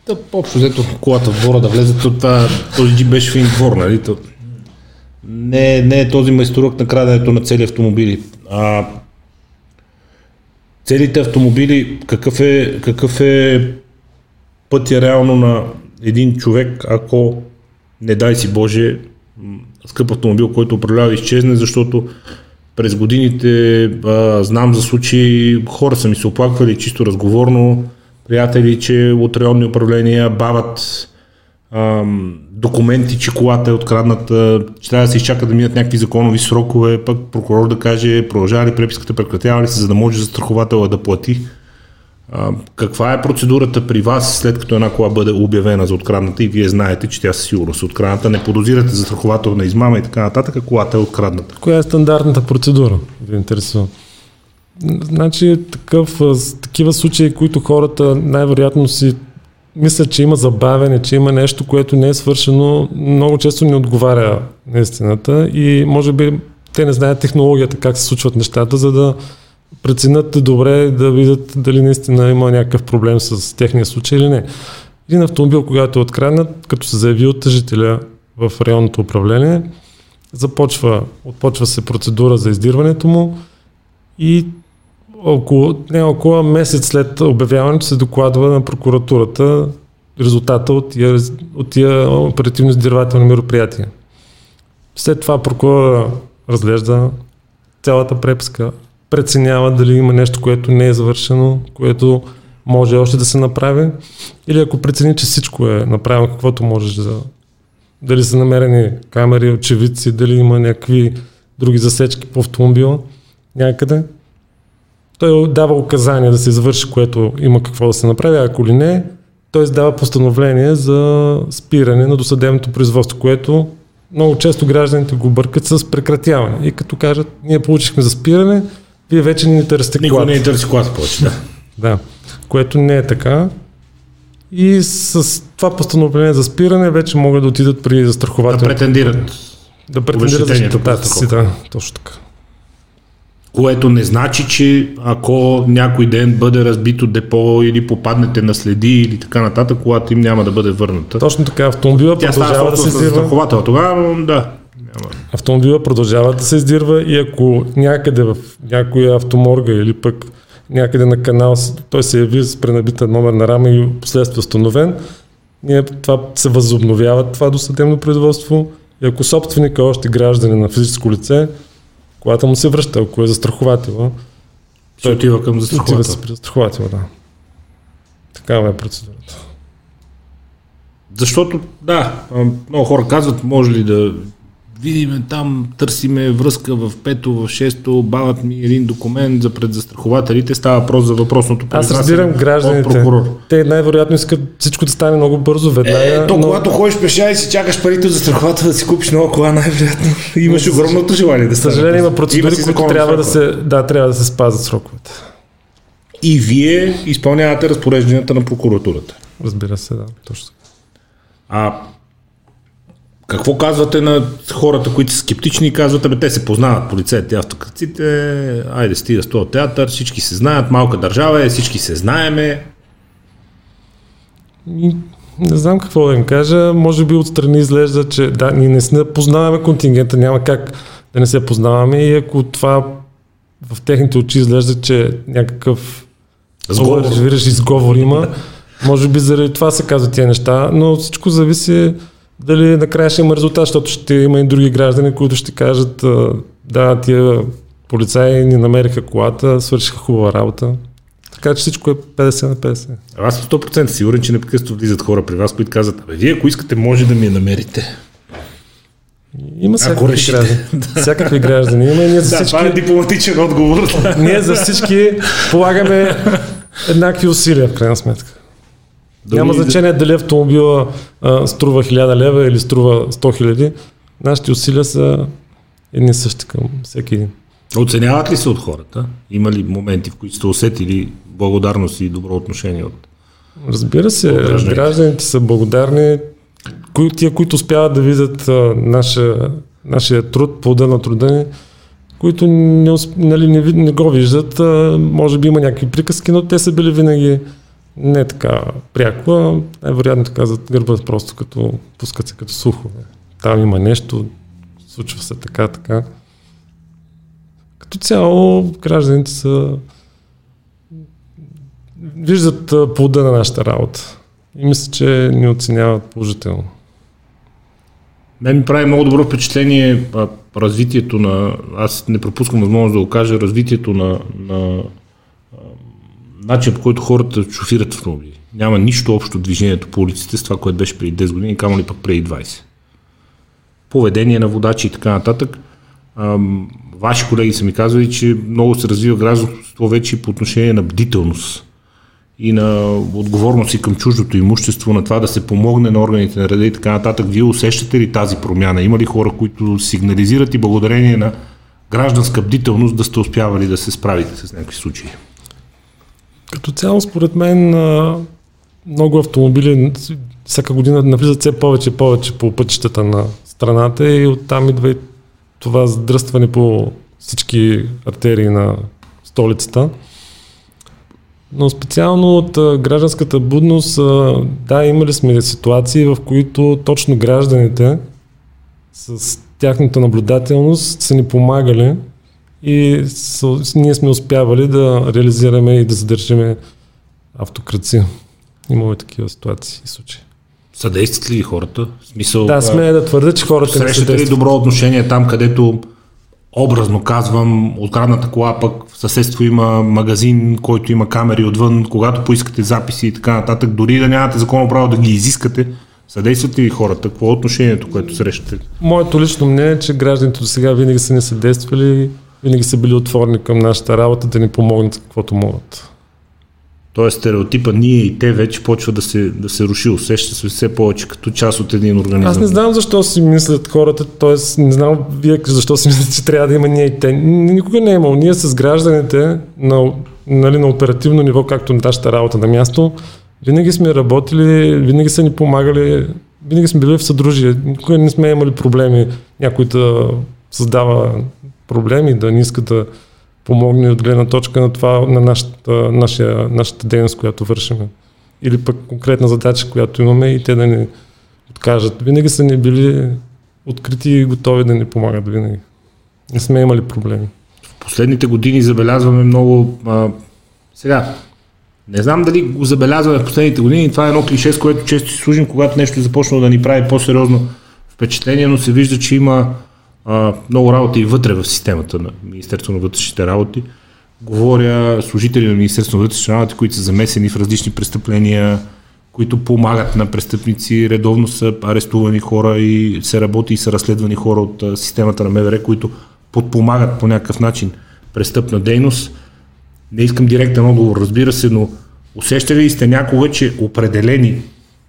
да, общо взето колата в двора да влезе, то това, този джип беше един двор, нали? То, не, не е този майсторък на краденето на цели автомобили. А, целите автомобили, какъв е, какъв е пътя реално на един човек, ако не дай си Боже, скъп автомобил, който управлява изчезне, защото през годините а, знам за случаи, хора са ми се оплаквали чисто разговорно, приятели, че от районни управления бават ам, документи, че колата е открадната, че трябва да се изчака да минат някакви законови срокове, пък прокурор да каже продължава ли преписката, прекратява ли се, за да може застрахователя да плати. Каква е процедурата при вас, след като една кола бъде обявена за открадната и вие знаете, че тя със сигурност е открадната, не подозирате застрахователна измама и така нататък, колата е открадната? Коя е стандартната процедура? Ви интересува. Значи такъв, такива случаи, които хората най-вероятно си мислят, че има забавяне, че има нещо, което не е свършено, много често не отговаря на истината и може би те не знаят технологията, как се случват нещата, за да преценят добре, да видят дали наистина има някакъв проблем с техния случай или не. Един автомобил, когато е откраднат, като се заяви от тъжителя в районното управление, започва, отпочва се процедура за издирването му и около, не около месец след обявяването се докладва на прокуратурата резултата от тия, от тия оперативно-издирвателни мероприятия. След това прокурора разглежда цялата преписка, преценява дали има нещо, което не е завършено, което може още да се направи, или ако прецени, че всичко е направено каквото можеш да... Дали са намерени камери, очевидци, дали има някакви други засечки по автомобила някъде. Той дава указания да се извърши, което има какво да се направи, ако ли не, той издава постановление за спиране на досъдебното производство, което много често гражданите го бъркат с прекратяване. И като кажат, ние получихме за спиране, вие вече не търсите Никой не търси колата повече, да. да, което не е така. И с това постановление за спиране вече могат да отидат при застраховател. Да претендират. Да претендират защитата си, да, точно така. Което не значи, че ако някой ден бъде разбито депо или попаднете на следи или така нататък, колата им няма да бъде върната. Точно така, автомобила Тя продължава да се издирва. Тогава, да. Автомобила продължава да се издирва и ако някъде в някоя автоморга или пък някъде на канал той се яви с пренабита номер на рама и последствие установен, ние, това се възобновява това досъдебно производство и ако собственика е още граждане на физическо лице, Колата му се връща, ако е застраховател. Той отива към застраховател. Отива се при застраховател, да. Такава е процедурата. Защото, да, много хора казват, може ли да видиме там, търсиме връзка в пето, в шесто, бават ми един документ за предзастрахователите, става въпрос за въпросното Аз разбирам гражданите. Те най-вероятно искат всичко да стане много бързо, веднага. Е, то, но... когато ходиш пеша и си чакаш парите за страховател да си купиш нова кола, най-вероятно имаш огромното желание да стане. Съжаление има процедури, има които трябва да, се, да, трябва да се спазят сроковете. И вие изпълнявате разпорежданията на прокуратурата. Разбира се, да, точно. А какво казвате на хората, които са скептични и казвате, бе, те се познават, полицейите, автокраците, айде стига с този театър, всички се знаят, малка държава е, всички се знаеме. Не знам какво да им кажа, може би отстрани изглежда, че да, ние не се познаваме контингента, няма как да не се познаваме. И ако това в техните очи изглежда, че някакъв сговор, изговор има, *laughs* може би заради това се казват тия неща, но всичко зависи дали накрая ще има резултат, защото ще има и други граждани, които ще кажат да, тия полицаи ни намериха колата, свършиха хубава работа. Така че всичко е 50 на 50. Аз съм 100% сигурен, че непрекъснато влизат хора при вас, които казват, абе, вие ако искате, може да ми я намерите. Има всякакви граждани. *laughs* всякакви граждани. Има и ние за всички... Това е дипломатичен отговор. ние за всички полагаме еднакви усилия, в крайна сметка. Дали Няма значение дали автомобила а, струва 1000 лева или струва 100 хиляди. Нашите усилия са едни същи към всеки един. Оценяват ли се от хората? Има ли моменти, в които сте усетили благодарност и добро отношение от Разбира се, от гражданите са благодарни. Кои, тия, които успяват да видят а, наша, нашия труд, плода на труда ни, които не, нали, не, не го виждат, а, може би има някакви приказки, но те са били винаги не така пряко, а вероятно така зад гърба просто като пускат се като слухове. Там има нещо, случва се така, така. Като цяло гражданите са виждат плода на нашата работа и мисля, че ни оценяват положително. Мен ми прави много добро впечатление развитието на, аз не пропускам възможност да го кажа, развитието на, на начин по който хората шофират автомобили. Няма нищо общо движението по улиците с това, което беше преди 10 години, камо ли пък преди 20. Поведение на водачи и така нататък. Ам, ваши колеги са ми казали, че много се развива гражданство вече по отношение на бдителност и на отговорност и към чуждото имущество, на това да се помогне на органите на реда и така нататък. Вие усещате ли тази промяна? Има ли хора, които сигнализират и благодарение на гражданска бдителност да сте успявали да се справите с някакви случаи? Като цяло, според мен, много автомобили всяка година навлизат все повече и повече по пътищата на страната и оттам идва и това задръстване по всички артерии на столицата. Но специално от гражданската будност, да, имали сме ситуации, в които точно гражданите с тяхната наблюдателност са ни помагали и с, ние сме успявали да реализираме и да задържиме автокраци. Имаме такива ситуации и случаи. Съдействат ли хората? В смисъл, да, сме да твърда, че хората Срещате ли добро отношение там, където образно казвам, открадната кола пък в съседство има магазин, който има камери отвън, когато поискате записи и така нататък, дори да нямате законно право да ги изискате, съдействат ли хората? Какво е отношението, което срещате? Моето лично мнение е, че гражданите до сега винаги са ни съдействали, винаги са били отворени към нашата работа да ни помогнат каквото могат. Тоест стереотипа ние и те вече почва да се, да се руши, усеща се все повече като част от един организъм. Аз не знам защо си мислят хората, т.е. не знам вие защо си *laughs* мислят, че трябва да има ние и те. Никога не е имал. Ние с гражданите на, нали, на оперативно ниво, както нашата работа на място, винаги сме работили, винаги са ни помагали, винаги сме били в съдружие, никога не сме имали проблеми, някой да създава проблеми, да не иска да помогне от гледна точка на това, на нашата, нашия, нашата дейност, която вършим. Или пък конкретна задача, която имаме и те да ни откажат. Винаги са ни били открити и готови да ни помагат винаги. Не сме имали проблеми. В последните години забелязваме много... А, сега, не знам дали го забелязваме в последните години. Това е едно клише, с което често си служим, когато нещо е да ни прави по-сериозно впечатление, но се вижда, че има а, много работа и вътре в системата на Министерство на вътрешните работи. Говоря служители на Министерство на вътрешните работи, които са замесени в различни престъпления, които помагат на престъпници, редовно са арестувани хора и се работи и са разследвани хора от системата на МВР, които подпомагат по някакъв начин престъпна дейност. Не искам директен отговор, разбира се, но усещали ли сте някога, че определени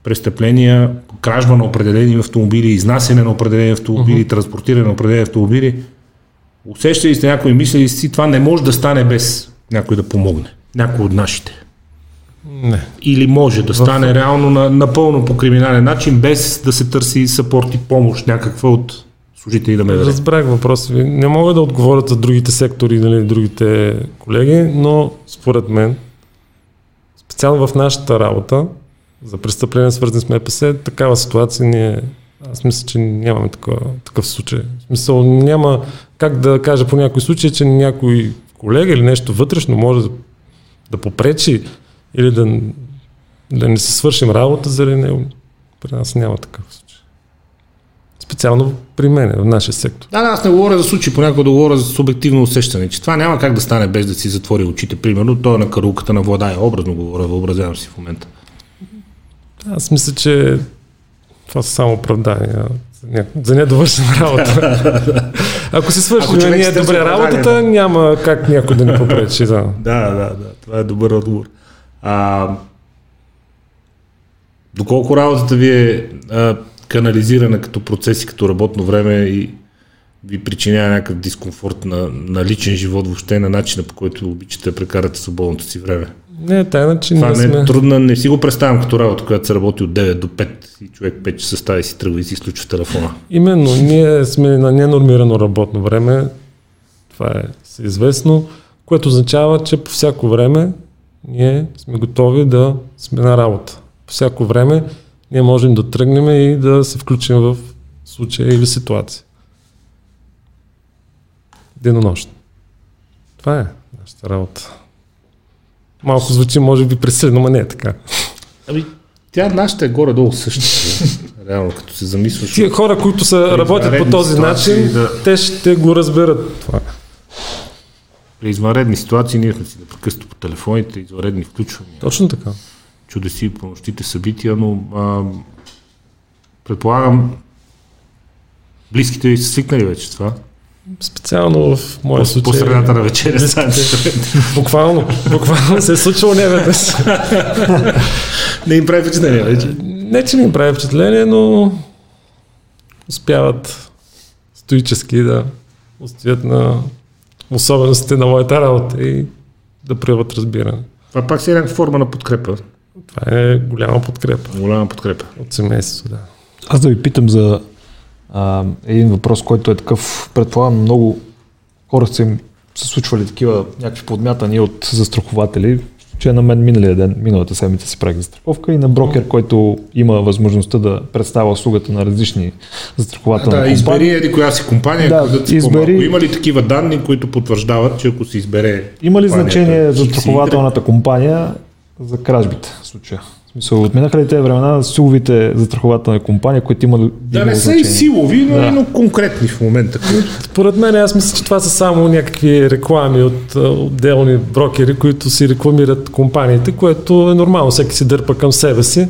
престъпления, кражба на определени автомобили, изнасяне на определени автомобили, uh-huh. транспортиране на определени автомобили. Усещали сте някой, мислили си, това не може да стане без някой да помогне. Някой от нашите. Не. Или може да стане в... реално на, напълно по криминален начин, без да се търси съпорт и помощ някаква от служители да ме даде. Разбрах въпроса ви. Не мога да отговоря за другите сектори, нали, другите колеги, но според мен, специално в нашата работа, за престъпления свързани с МПС, такава ситуация ние аз мисля, че нямаме такова, такъв случай. В смисъл няма как да кажа по някой случай, че някой колега или нещо вътрешно може да, да попречи или да, да не се свършим работа заради него. При нас няма такъв случай. Специално при мен, в нашия сектор. Да, да, аз не говоря за случай, понякога да говоря за субективно усещане, че това няма как да стане без да си затвори очите. Примерно, той е на карулката на Владая, образно говоря, въобразявам си в момента. Аз мисля, че това са само оправдания за недовършена работа. *laughs* Ако си свършим ние добре работата, да. няма как някой да ни попречи. Да. *laughs* да, да, да. Това е добър отговор. А, доколко работата ви е а, канализирана като процеси, като работно време и ви причинява някакъв дискомфорт на, на личен живот, въобще на начина по който обичате да прекарате свободното си време? Не, тайна, че Това не сме... е трудна, не си го представям като работа, която се работи от 9 до 5 и човек 5 часа става и си тръгва и си изключва телефона. Именно, ние сме на ненормирано работно време, това е известно, което означава, че по всяко време ние сме готови да сме на работа. По всяко време ние можем да тръгнем и да се включим в случая или ситуация. Денонощно. Това е нашата работа. Малко звучи, може би, пресилено, но не е така. Ами, тя нашата е горе-долу същата. *laughs* Реално, като се замисваш. Тия хора, които са работят по този начин, да... те ще го разберат това. При извънредни ситуации ние сме си непрекъснато по телефоните, извънредни включвания. Точно така. Чудеси по нощите събития, но а, предполагам, близките ви са свикнали вече това. Специално в моя по, случай. По средата на вечеря Буквално, буквално се е случило не не им прави впечатление вече. Не, че не им прави впечатление, но успяват стоически да устоят на особеностите на моята работа и да проявят разбиране. Това пак си е една форма на подкрепа. Това е голяма подкрепа. Голяма подкрепа. От семейството, да. Аз да ви питам за а, един въпрос, който е такъв, предполагам, много хора са им се случвали такива някакви подмятания от застрахователи. че на мен миналия ден, миналата седмица си правих застраховка и на брокер, който има възможността да представя услугата на различни застрахователни да, компании. избери еди коя си компания, Да, да, да избери- Има ли такива данни, които потвърждават, че ако се избере Има ли значение застрахователната компания за кражбите в случая? Смисъл, отминаха ли тези времена силовите застрахователни компании, които имали Да не са и силови, но, Да. но конкретни в момента. Според мен аз мисля, че това са само някакви реклами от отделни брокери, които си рекламират компаниите, което е нормално, всеки си дърпа към себе си,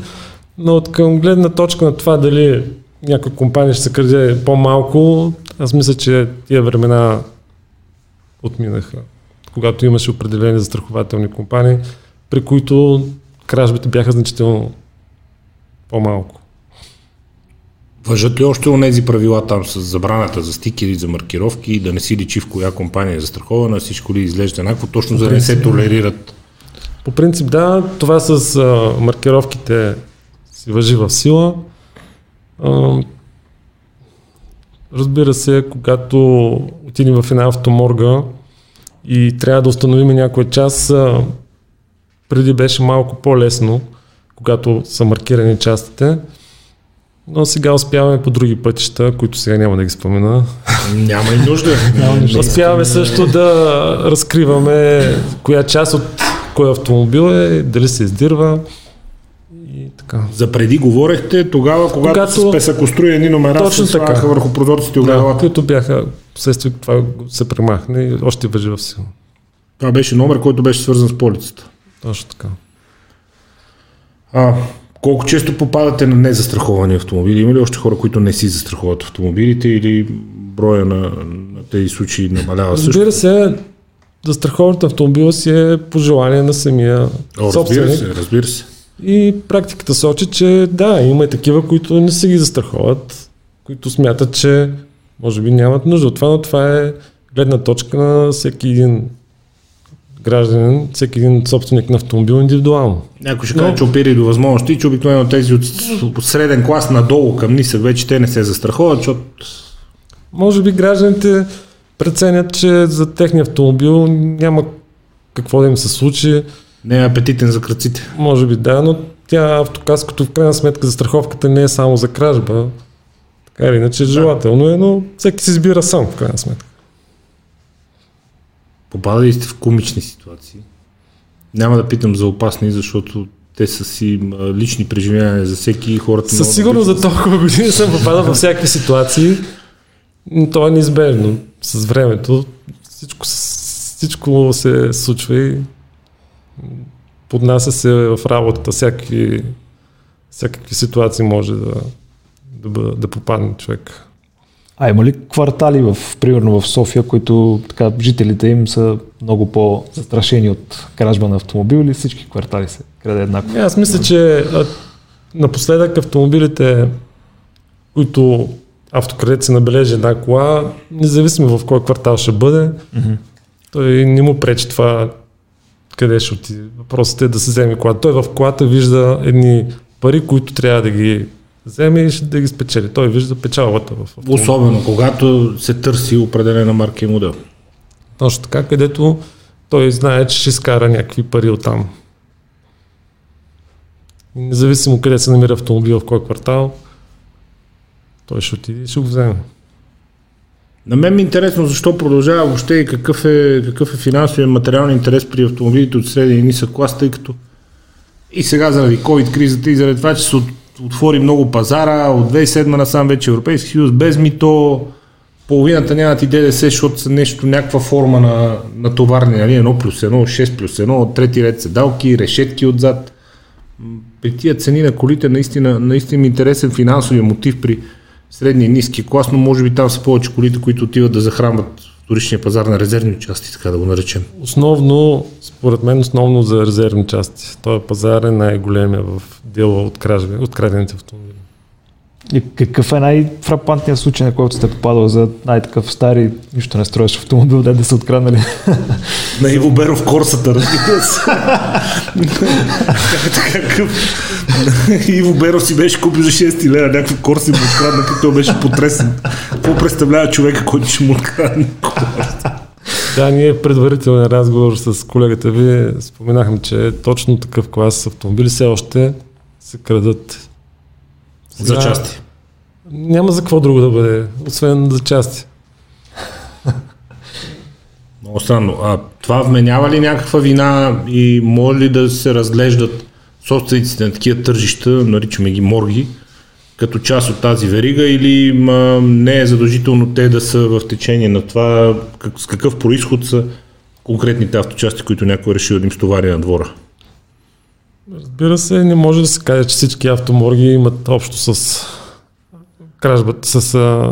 но от към гледна точка на това дали някоя компания ще се краде по-малко, аз мисля, че тия времена отминаха, когато имаше определени застрахователни компании, при които кражбите бяха значително по-малко. Въжат ли още онези правила там с забраната за стикери, за маркировки и да не си личи в коя компания е застрахована, всичко ли изглежда еднакво, точно за да не се толерират. По принцип, да, това с а, маркировките си въжи в сила. А, разбира се, когато отидем в една автоморга и трябва да установим някой час, а, преди беше малко по-лесно, когато са маркирани частите, но сега успяваме по други пътища, които сега няма да ги спомена. Няма и нужда. Успяваме също да разкриваме коя част от кой автомобил е, дали се издирва и така. За преди говорехте, тогава, когато, Когато- с песъкостроени номера Точно се така. върху прозорците и Да, огледалата. които бяха, вследствие това се премахне и още въжи в сила. Това беше номер, който беше свързан с полицата. Точно така. А, колко често попадате на незастраховани автомобили? Има ли още хора, които не си застраховат автомобилите или броя на, на тези случаи намалява също? Разбира се, застраховането автомобила си е по желание на самия О, разбира собственик. се, разбира се. И практиката сочи, че да, има и такива, които не се ги застраховат, които смятат, че може би нямат нужда от това, но това е гледна точка на всеки един гражданин, всеки един собственик на автомобил индивидуално. Някой ще Но- каже, че опири до възможности, че обикновено тези от, среден клас надолу към нисък вече те не се застраховат, защото Може би гражданите преценят, че за техния автомобил няма какво да им се случи. не е апетитен за кръците. Може би да, но тя автокаското в крайна сметка застраховката не е само за кражба. Така или иначе желателно е, но всеки си избира сам в крайна сметка. Попадали сте в комични ситуации. Няма да питам за опасни, защото те са си лични преживявания за всеки и хората. Със сигурност да за толкова години съм попадал във всякакви ситуации, но то е неизбежно. С времето всичко, всичко се случва и поднася се в работата. Всякакви, всякакви ситуации може да, да, бъде- да попадне човек. А има ли квартали, в, примерно в София, които така, жителите им са много по-застрашени от кражба на автомобил или всички квартали се краде еднакво? Аз мисля, че а, напоследък автомобилите, които автокрадет се набележи една кола, независимо в кой квартал ще бъде, той не му пречи това къде ще отиде. Въпросът е да се вземе колата. Той в колата вижда едни пари, които трябва да ги вземе и ще да ги спечели. Той вижда печалбата в автомобила. Особено когато се търси определена марка и модел. Точно така, където той знае, че ще изкара някакви пари оттам. И Независимо къде се намира автомобил, в кой квартал, той ще отиде и ще го вземе. На мен ми е интересно защо продължава въобще и какъв е, какъв е финансовият материален интерес при автомобилите от среден и нисък клас, тъй като и сега заради COVID кризата и заради това, че се от- отвори много пазара, от 2007 насам вече Европейски съюз, без мито, половината нямат и ДДС, защото са нещо, някаква форма на, на товарни, нали, 1 плюс 1, 6 плюс 1, трети ред седалки, решетки отзад. При тия цени на колите наистина, наистина е интересен финансовия мотив при средния и ниски клас, но може би там са повече колите, които отиват да захранват вторичния пазар на резервни части, така да го наречем. Основно, според мен, основно за резервни части. Този пазар е най-големия в дела от, кражби, от крадените автомобили. И какъв е най-фрапантният случай, на който сте попадал за най-такъв стари, нищо не строиш автомобил, де да са откраднали? *laughs* На Иво Беров корсата, разбира се. *laughs* Какъв... Иво Беров си беше купил за 6 лева някаква корса и му открадна, като беше потресен. Какво представлява човека, който ще му открадне корса? Сега ние предварителен разговор с колегата ви споменахме, че точно такъв клас автомобили все още се крадат. Сега, за части. Няма за какво друго да бъде, освен за части. Много странно. А това вменява ли някаква вина и може ли да се разглеждат собствениците на такива тържища, наричаме ги морги, като част от тази верига или ма, не е задължително те да са в течение на това, как, с какъв происход са конкретните авточасти, които някой е решил да им стовари на двора? Разбира се, не може да се каже, че всички автоморги имат общо с кражбата, с а,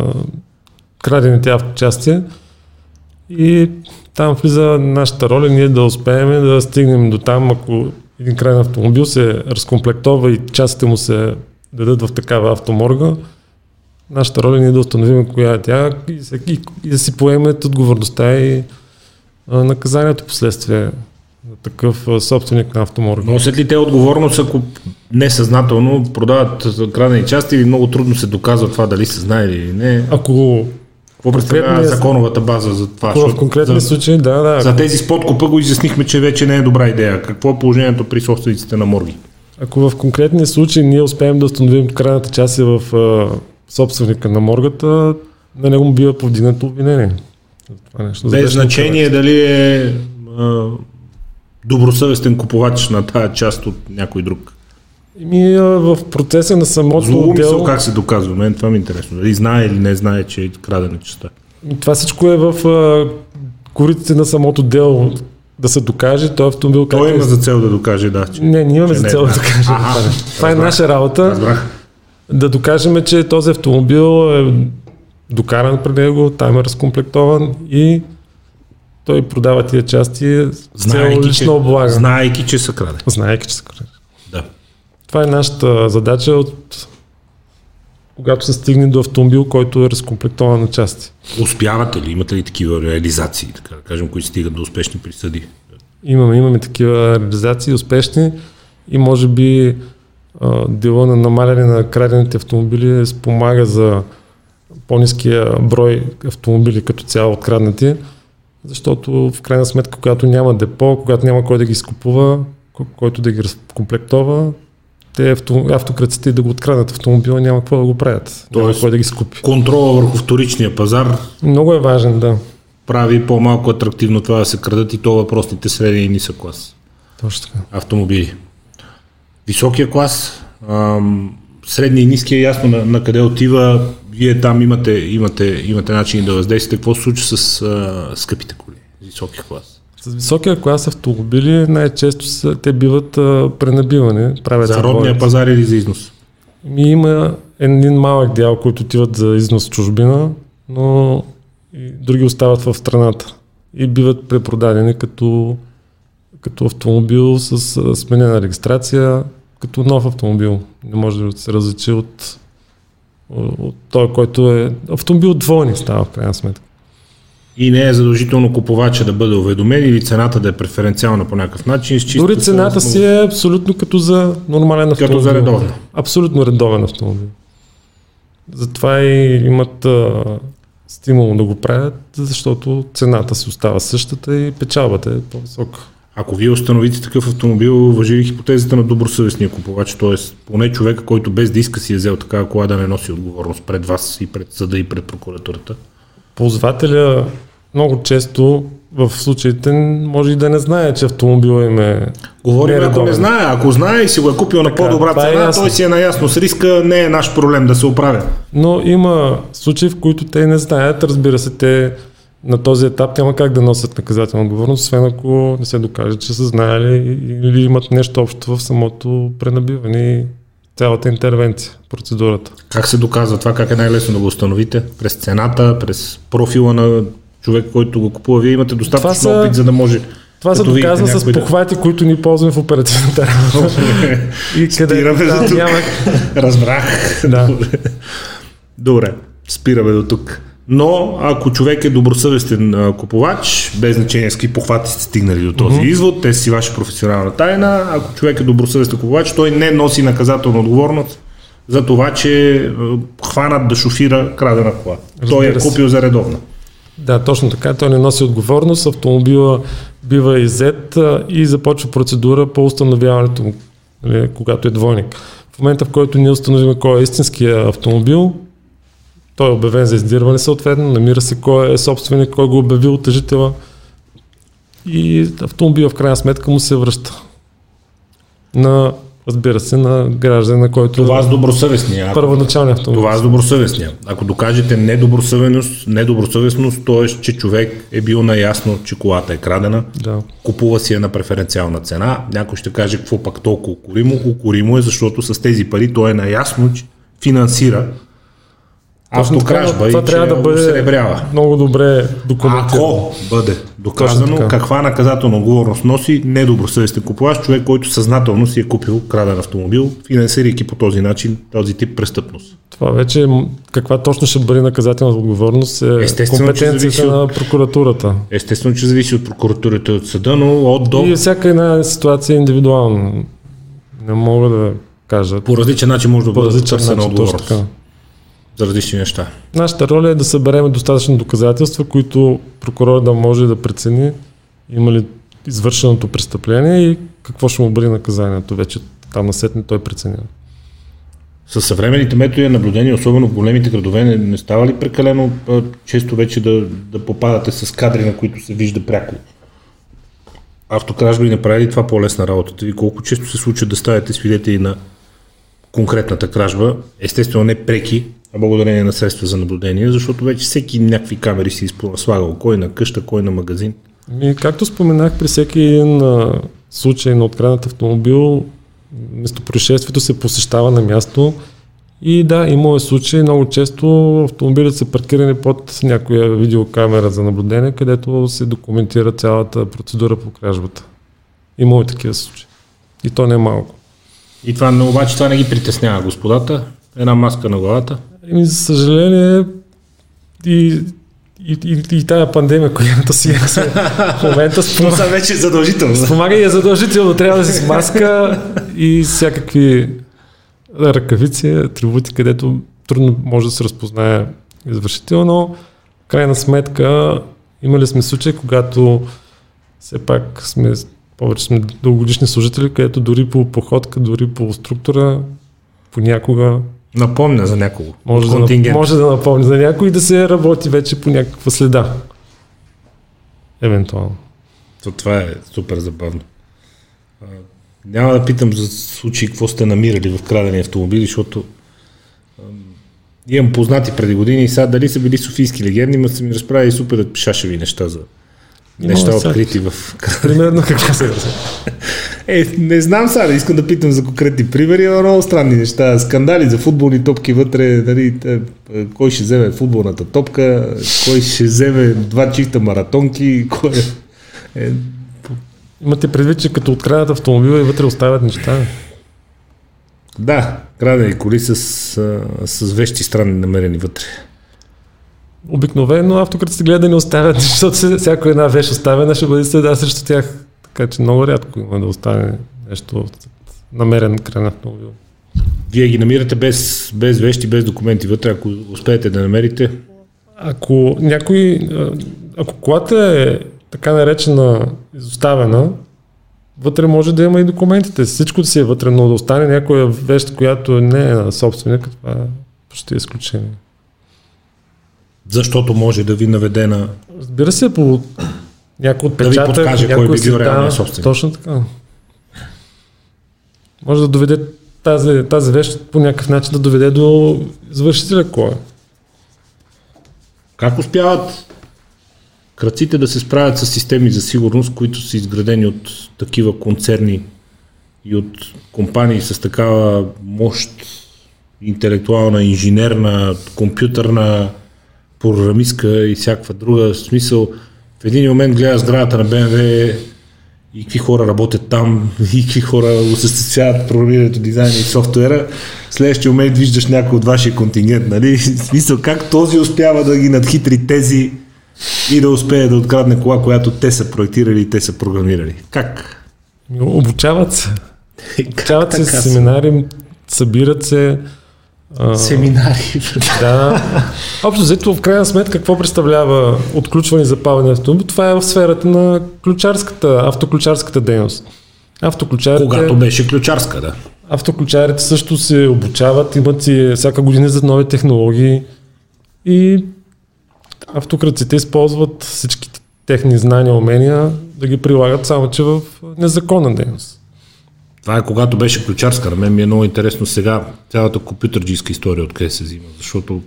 крадените авточасти. И там влиза нашата роля, ние да успеем да стигнем до там, ако един крайен автомобил се разкомплектова и частите му се дадат в такава автоморга, нашата роля е ние да установим коя е тя и, и, и да си поемат отговорността и а, наказанието последствие такъв собственик на автоморга. Носят ли те отговорност, ако несъзнателно продават крадени части или много трудно се доказва това дали се знае или не? Ако какво представлява законовата база за това? В конкретни за, случаи, да, да. За тези с подкупа го изяснихме, че вече не е добра идея. Какво е положението при собствениците на морги? Ако в конкретни случаи ние успеем да установим крайната част е в а, собственика на моргата, на него му бива повдигнато обвинение. Това нещо. Без значение дали е а, добросъвестен купувач на тази част от някой друг. Ми, в процеса на самото Злоумисъл дело... как се доказва? Мен това ми е интересно. Дали знае или не знае, че е крадена частта. Това всичко е в а, кориците на самото дело да се докаже, той автомобил Той има е... за цел да докаже, да. Че... Не, ние имаме за цел да, да докажем. Ага, това това е наша работа. Разбрах. Да докажем, че този автомобил е докаран при него, там е разкомплектован и той продава тия части с цел лична облага. Знаейки, че са краде. Знаейки, че са краде. Да. Това е нашата задача от когато се стигне до автомобил, който е разкомплектован на части. Успявате ли? Имате ли такива реализации, така да кажем, които стигат до успешни присъди? Имаме, имаме такива реализации, успешни и може би дела на намаляне на крадените автомобили спомага за по-низкия брой автомобили като цяло откраднати, защото в крайна сметка, когато няма депо, когато няма кой да ги изкупува, който да ги разкомплектова, те авто, автократците да го откраднат автомобила, няма какво да го правят. Тоест, няма кой да ги скупи. Контрола върху вторичния пазар. Много е важен, да. Прави по-малко атрактивно това да се крадат и то въпросните средни и нисък клас. Точно така. Автомобили. Високия клас, ам, средния и ниския, ясно на, на къде отива. Вие там имате, имате, имате начин да въздействате. Какво се случва с а, скъпите коли? Високия клас. С високия клас автомобили най-често са, те биват а, пренабивани. Правят за родния пазар или за износ? Ми има един малък дял, които отиват за износ в чужбина, но и други остават в страната и биват препродадени като, като автомобил с сменена регистрация, като нов автомобил. Не може да се различи от, от той, който е автомобил двойни става в крайна сметка и не е задължително купувача да бъде уведомен или цената да е преференциална по някакъв начин. Дори цената си е абсолютно като за нормален автомобил. Като за редовно. Абсолютно редовен автомобил. Затова и имат а, стимул да го правят, защото цената си остава същата и печалбата е по-висока. Ако вие установите такъв автомобил, въжи ли хипотезата на добросъвестния купувач, т.е. поне човека, който без да иска си е взел такава кола да не носи отговорност пред вас и пред съда и пред прокуратурата? Ползвателя много често в случаите може и да не знае, че автомобила им е Говорим, ако не знае. Ако знае и си го е купил така, на по-добра е цена, е той си е наясно с риска, не е наш проблем да се оправя. Но има случаи, в които те не знаят. Разбира се, те на този етап няма как да носят наказателна отговорност, освен ако не се докаже, че са знаели или имат нещо общо в самото пренабиване цялата интервенция, процедурата. Как се доказва това? Как е най-лесно да го установите? През цената, през профила на човек, който го купува? Вие имате достатъчно са, опит, за да може това се доказва с похвати, да... които ни ползваме в оперативната работа. *laughs* и къде да, Няма... Разбрах. Да. Добре, спираме до тук. Но ако човек е добросъвестен а, купувач, без значение с какви похвати сте стигнали до този mm-hmm. извод, те си ваша професионална тайна. Ако човек е добросъвестен купувач, той не носи наказателна отговорност за това, че а, хванат да шофира крадена кола. Разбира той е купил за редовна. Да, точно така. Той не носи отговорност. Автомобила бива иззет и започва процедура по установяването му, нали, когато е двойник. В момента, в който ние установим кой е истинския автомобил, той е обявен за издирване съответно, намира се кой е собственик, кой го е обявил тъжителя и автомобила в крайна сметка му се връща на разбира се, на граждан, на който... Това с добросъвестния. Първоначалния автомобил. Това с добросъвестния. Ако докажете недобросъвестност, недобросъвестност, т.е. че човек е бил наясно, че колата е крадена, да. купува си я на преференциална цена, някой ще каже какво пак толкова укоримо. Укоримо е, защото с тези пари той е наясно, че финансира автокражба това и трябва да бъде усребрява. много добре документирано. Ако бъде доказано каква наказателна отговорност носи недобросъвестен купувач, човек, който съзнателно си е купил краден автомобил, финансирайки по този начин този тип престъпност. Това вече каква точно ще бъде наказателна отговорност е Естествено, компетенцията на прокуратурата. Естествено, че зависи от прокуратурата и от съда, но от до... И всяка една ситуация е индивидуална. Не мога да кажа. По различен начин може да бъде търсена отговорност за различни неща. Нашата роля е да съберем достатъчно доказателства, които прокурор да може да прецени има ли извършеното престъпление и какво ще му бъде наказанието. Вече там насетне той преценява. С съвременните методи на наблюдение, особено в големите градове, не, не става ли прекалено а, често вече да, да попадате с кадри, на които се вижда пряко? Автокражба и направи ли това по-лесна работата? И колко често се случва да ставате свидетели на конкретната кражба, естествено не преки, благодарение на средства за наблюдение, защото вече всеки някакви камери си слагал, кой на къща, кой на магазин. Ми, както споменах, при всеки един а, случай на откраднат автомобил, местопроизшествието се посещава на място и да, има е случай, много често автомобилите са паркирани под някоя видеокамера за наблюдение, където се документира цялата процедура по кражбата. Има и такива случаи. И то не е малко. И това, но обаче това не ги притеснява господата? Една маска на главата? Еми, за съжаление, и, и, и, и тая пандемия, която си е в момента спомага. Това вече е задължително. Спомага и е задължително. Трябва да си с маска и всякакви ръкавици, атрибути, където трудно може да се разпознае извършител, но в крайна сметка имали сме случаи, когато все пак сме повече сме дългогодишни служители, където дори по походка, дори по структура, понякога Напомня за някого. Може, да, може да напомня за някой и да се работи вече по някаква следа. Евентуално. То това е супер забавно. А, няма да питам за случаи какво сте намирали в крадени автомобили, защото а, имам познати преди години и сега дали са били софийски легенди, но са ми разправили супер пишашеви неща за неща Има, открити в... Примерно какво се *laughs* Е, не знам сега, искам да питам за конкретни примери, но много странни неща. Скандали за футболни топки вътре, нали, кой ще вземе футболната топка, кой ще вземе два чифта маратонки, кой е... Имате предвид, че като открадат автомобила и вътре оставят неща? Да, крадени коли с, с вещи странни намерени вътре. Обикновено автократите гледат да не оставят, защото всяко една вещ оставена ще бъде следа срещу тях. Така че много рядко има да остане нещо намерен край на автомобил. Вие ги намирате без, без вещи, без документи вътре, ако успеете да намерите? Ако някой, ако колата е така наречена изоставена, вътре може да има и документите. Всичко си е вътре, но да остане някоя вещ, която не е на собственика, това е почти изключение. Защото може да ви наведе на... Разбира се, по някой отпечатък, да ви подкаже кой би бил реалния собственик. Точно така. Може да доведе тази, тази вещ по някакъв начин да доведе до извършителя кой е. Как успяват кръците да се справят с системи за сигурност, които са изградени от такива концерни и от компании с такава мощ, интелектуална, инженерна, компютърна, програмистка и всякаква друга смисъл. В един момент гледа сградата на БМВ и какви хора работят там, *laughs* и какви хора осъществяват програмирането, дизайна и софтуера. В следващия момент виждаш някой от вашия контингент, нали? *laughs* В смисъл, как този успява да ги надхитри тези и да успее да открадне кола, която те са проектирали и те са програмирали. Как? Обучават се. *laughs* Обучават се семинари, събират се, Семинари. Да. Общо взето, в крайна сметка, какво представлява отключване и запаване на автомобил? Това е в сферата на ключарската, автоключарската дейност. Автоключарите... Когато беше ключарска, да. Автоключарите също се обучават, имат и всяка година за нови технологии и автокраците използват всички техни знания, умения да ги прилагат само, че в незаконна дейност. Това е когато беше ключарска. На мен ми е много интересно сега цялата компютърджийска история откъде се взима, защото...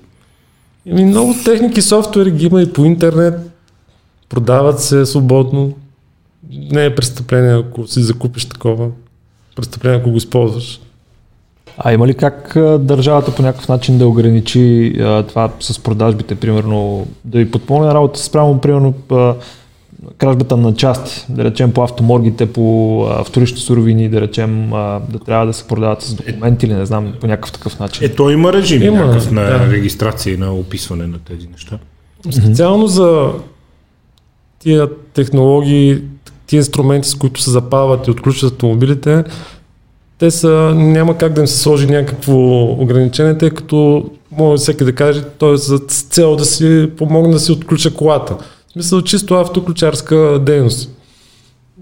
Ими много техники, софтуери ги има и по интернет, продават се свободно. Не е престъпление, ако си закупиш такова престъпление, ако го използваш. А има ли как държавата по някакъв начин да ограничи а, това с продажбите, примерно, да ви подпомогне работа спрямо, примерно, а, кражбата на части, да речем по автоморгите, по а, вторични суровини, да речем а, да трябва да се продават с документи или не знам, по някакъв такъв начин. Е, то има режим има, някакъв на да. регистрация и на описване на тези неща. Специално за тия технологии, тия инструменти, с които се запават и отключват автомобилите, те са, няма как да им се сложи някакво ограничение, тъй като може всеки да каже, той е за цел да си помогне да си отключа колата. В смисъл чисто автоключарска дейност.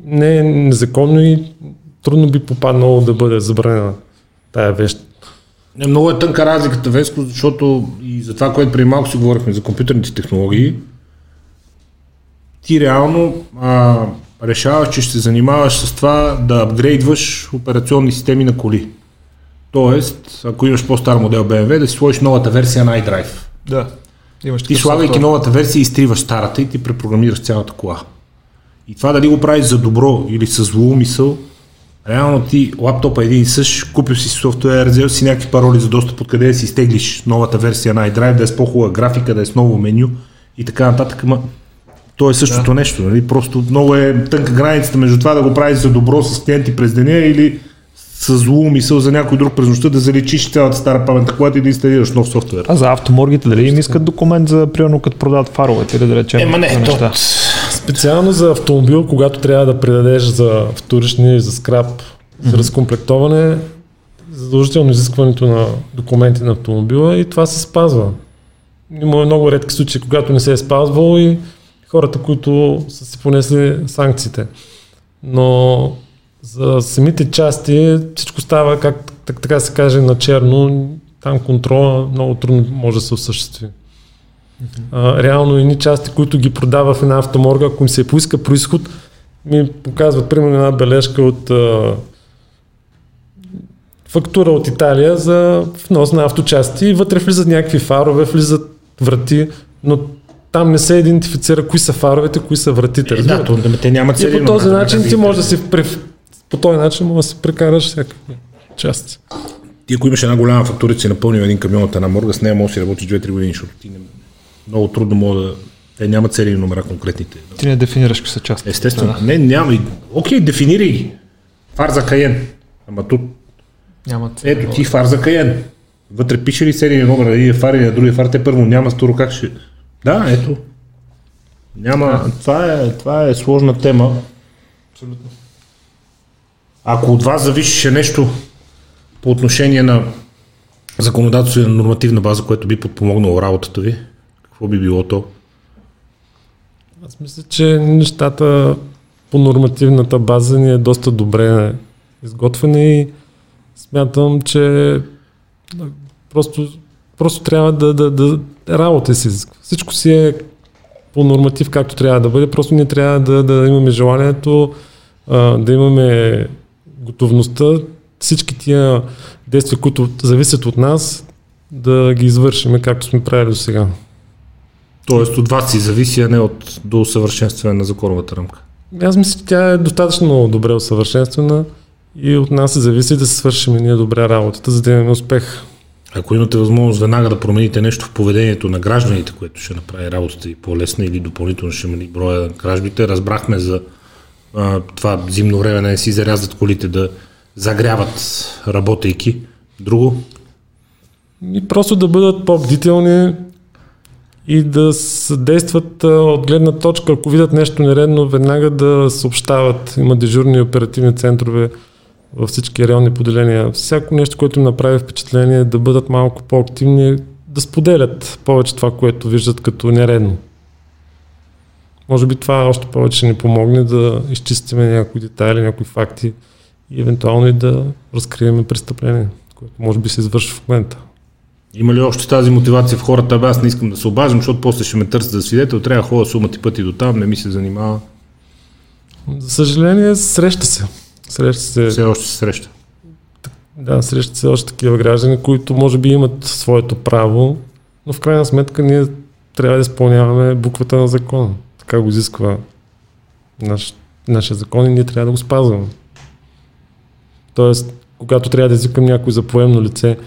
Не е незаконно и трудно би попаднало да бъде забранена тая вещ. Не, много е тънка разликата, Веско, защото и за това, което преди малко си говорихме за компютърните технологии, ти реално а, решаваш, че ще се занимаваш с това да апгрейдваш операционни системи на коли. Тоест, ако имаш по-стар модел BMW, да си сложиш новата версия на iDrive. Да. Имаш ти слагайки новата версия, изтриваш старата и ти препрограмираш цялата кола. И това дали го правиш за добро или с зло мисъл, реално ти лаптопа един и същ, купил си софтуер, взел си някакви пароли за достъп, откъде да си изтеглиш новата версия на iDrive, да е с по-хубава графика, да е с ново меню и така нататък. Ама то е същото да. нещо. Нали? Просто много е тънка границата между това да го правиш за добро с клиенти през деня или с зло мисъл за някой друг през нощта да заличиш цялата стара памет, когато и да инсталираш нов софтуер. А за автоморгите дали им искат документ за примерно като продават фаровете или да речем? Ема не, то... Специално за автомобил, когато трябва да предадеш за вторични, за скраб, за разкомплектоване, задължително изискването на документи на автомобила и това се спазва. Има много редки случаи, когато не се е спазвало и хората, които са си понесли санкциите. Но за самите части всичко става, как так, така се каже, на черно. Там контрола много трудно може да се осъществи. Mm-hmm. А, реално едни части, които ги продава в една автоморга, ако им се поиска происход, ми показват примерно една бележка от а, фактура от Италия за внос на авточасти и вътре влизат някакви фарове, влизат врати, но там не се идентифицира кои са фаровете, кои са вратите. Е, да, то, те нямат И по този начин ти може да си по този начин може да се прекараш всякакви части. Ти ако имаш една голяма фактурица и напълнил един камион от една морга, с нея може да си работиш 2-3 години, защото ти не, много трудно мога да... Те нямат цели номера конкретните. Ти не дефинираш какви са части. Естествено. Да. Не, няма. Окей, дефинирай. Фар за Каен. Ама тук... Няма Ето ти фар за Каен. Вътре пише ли серия номер на един фар или на другия фар, те първо няма стуро как ще... Да, ето. Няма... Това е, това е сложна тема. Абсолютно. Ако от вас зависеше нещо по отношение на законодателство и на нормативна база, което би подпомогнало работата ви, какво би било то? Аз мисля, че нещата по нормативната база ни е доста добре изготвени и смятам, че просто, просто трябва да, да, да работа си. Всичко си е по норматив както трябва да бъде, просто ние трябва да, да имаме желанието, да имаме готовността всички тия действия, които зависят от нас, да ги извършим както сме правили до сега. Тоест от вас си зависи, а не от до усъвършенстване на законовата рамка. Аз мисля, че тя е достатъчно добре усъвършенствана и от нас се зависи да се свършим ние добре работата, за да имаме успех. Ако имате възможност веднага да промените нещо в поведението на гражданите, което ще направи работата и по-лесна или допълнително ще мани броя на кражбите, разбрахме за това зимно време не си зарязват колите да загряват работейки. Друго? И просто да бъдат по-бдителни и да съдействат от гледна точка, ако видят нещо нередно, веднага да съобщават. Има дежурни оперативни центрове, във всички районни поделения. Всяко нещо, което им направи впечатление, да бъдат малко по-активни, да споделят повече това, което виждат като нередно. Може би това още повече ни помогне да изчистиме някои детайли, някои факти и евентуално и да разкрием престъпление, което може би се извършва в момента. Има ли още тази мотивация в хората? Абе, аз не искам да се обаждам, защото после ще ме търсят за свидетел, трябва да ходя сума ти пъти до там, не ми се занимава. За съжаление, среща се. Среща се. Все още се среща. Да, среща се още такива граждани, които може би имат своето право, но в крайна сметка ние трябва да изпълняваме буквата на закона. Така го изисква наш, нашия закон и ние трябва да го спазваме. Тоест, когато трябва да извикам някой за поемно лице,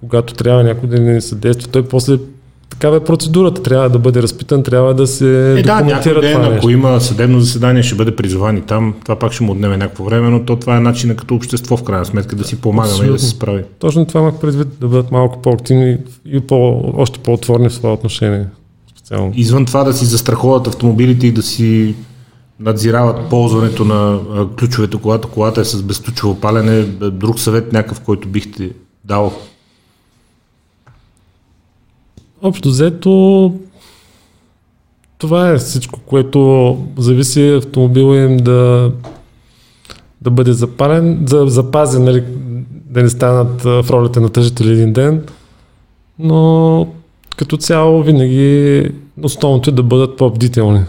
когато трябва някой да ни съдейства, той после такава е процедурата. Трябва да бъде разпитан, трябва да се е, да, ден, това ако има съдебно заседание, ще бъде призован и там. Това пак ще му отнеме някакво време, но то това е начинът като общество в крайна сметка да си помагаме Абсолютно. и да се справи. Точно това имах предвид да бъдат малко по-активни и по, още по-отворни в това отношение. Специално. Извън това да си застраховат автомобилите и да си надзирават ползването на ключовете, когато колата е с безключово палене, друг съвет някакъв, който бихте дал Общо взето, това е всичко, което зависи автомобила им да, да бъде запален, да запазен, нали, да не станат в ролята на тъжители един ден, но като цяло винаги основното е да бъдат по-бдителни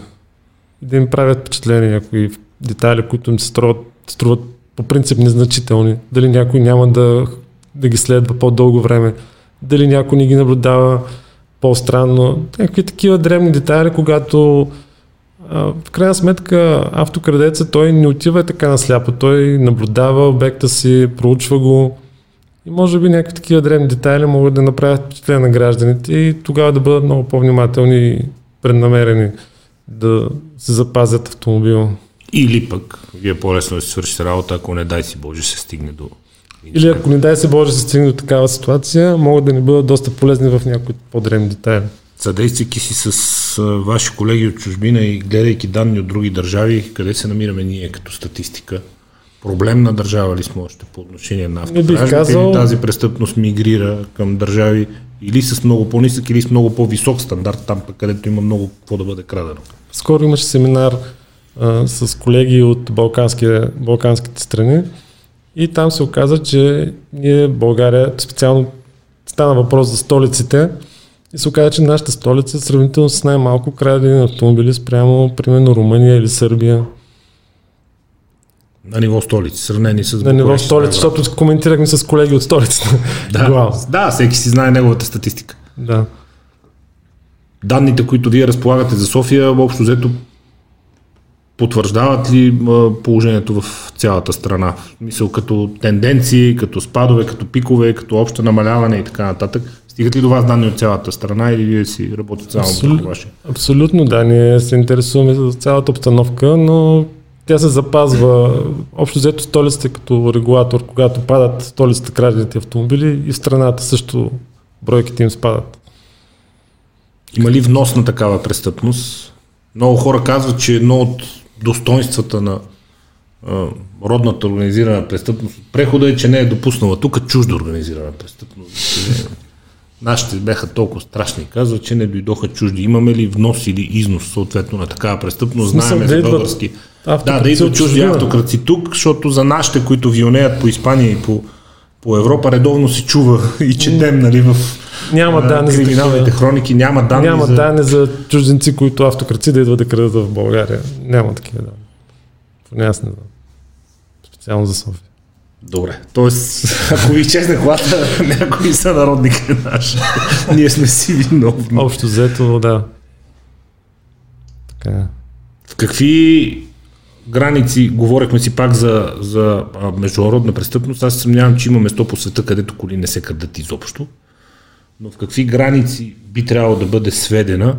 да им правят впечатление някои детайли, които им се струват, струват по принцип незначителни. Дали някой няма да, да ги следва по-дълго време, дали някой не ги наблюдава по-странно. Някакви такива древни детайли, когато в крайна сметка автокрадеца той не отива така насляпо. Той наблюдава обекта си, проучва го и може би някакви такива древни детайли могат да направят впечатление на гражданите и тогава да бъдат много по-внимателни и преднамерени да се запазят автомобила. Или пък вие по-лесно да си свършите работа, ако не дай си Боже се стигне до или ако не дай се Боже се стигне до такава ситуация, могат да ни бъдат доста полезни в някои по-древни детайли. Съдействайки си с ваши колеги от чужбина и гледайки данни от други държави, къде се намираме ние като статистика? Проблемна държава ли сме още по отношение на автокражбите казал... или тази престъпност мигрира към държави или с много по-нисък или с много по-висок стандарт, там пък където има много какво да бъде крадено? Скоро имаше семинар а, с колеги от балканските страни и там се оказа, че ние, България, специално стана въпрос за столиците, и се оказа, че нашата столица сравнително с най-малко крадени автомобили спрямо, примерно, Румъния или Сърбия. На ниво столици, сравнени с На ниво столици, защото коментирахме с колеги от столицата. Да, да, всеки си знае неговата статистика. Да. Данните, които вие разполагате за София, общо взето потвърждават ли положението в цялата страна? Мисъл като тенденции, като спадове, като пикове, като общо намаляване и така нататък. Стигат ли до вас данни от цялата страна или вие си работите само Абсолют, ваше? Абсолютно, да. Ние се интересуваме за цялата обстановка, но тя се запазва. Общо взето столицата като регулатор, когато падат столицата крадените автомобили и в страната също бройките им спадат. Има ли внос на такава престъпност? Много хора казват, че едно от достоинствата на а, родната организирана престъпност прехода е, че не е допуснала тук чужда организирана престъпност. Нашите бяха толкова страшни, казва, че не дойдоха чужди. Имаме ли внос или износ съответно на такава престъпност? Знаеме за български. Да, да идват чужди автокраци тук, защото за нашите, които вионеят по Испания и по, по Европа, редовно се чува *laughs* и четем нали, в няма данни криминалните за хроники, няма данни Няма за... данни за чужденци, които автокраци да идват да крадат в България. Няма такива данни. Поне аз не знам. Специално за София. Добре. Тоест, *laughs* ако ви честна колата, *laughs* някои са народни наши. *laughs* Ние сме си виновни. Общо взето, да. Така. В какви граници, говорихме си пак за, за международна престъпност, аз съмнявам, че има место по света, където коли не се крадат изобщо но в какви граници би трябвало да бъде сведена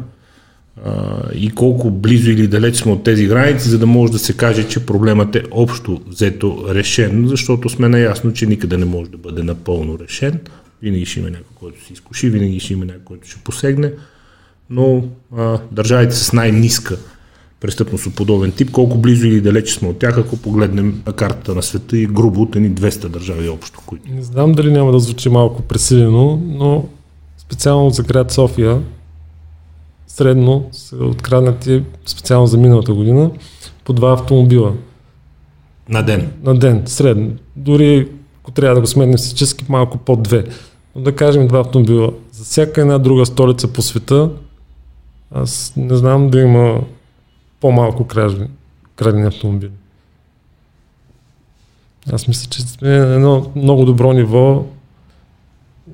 и колко близо или далеч сме от тези граници, за да може да се каже, че проблемът е общо взето решен, защото сме наясно, че никъде не може да бъде напълно решен. Винаги ще има някой, който се изкуши, винаги ще има някой, който ще посегне, но а, държавите с най-ниска престъпност от подобен тип, колко близо или далече сме от тях, ако погледнем на картата на света и грубо от едни 200 държави общо. Които... Не знам дали няма да звучи малко пресилено, но специално за град София средно са откраднати, специално за миналата година, по два автомобила. На ден? На ден, средно. Дори ако трябва да го сметнем физически, малко под две. Но да кажем два автомобила. За всяка една друга столица по света, аз не знам да има по-малко кражби, крадени автомобили. Аз мисля, че сме на едно много добро ниво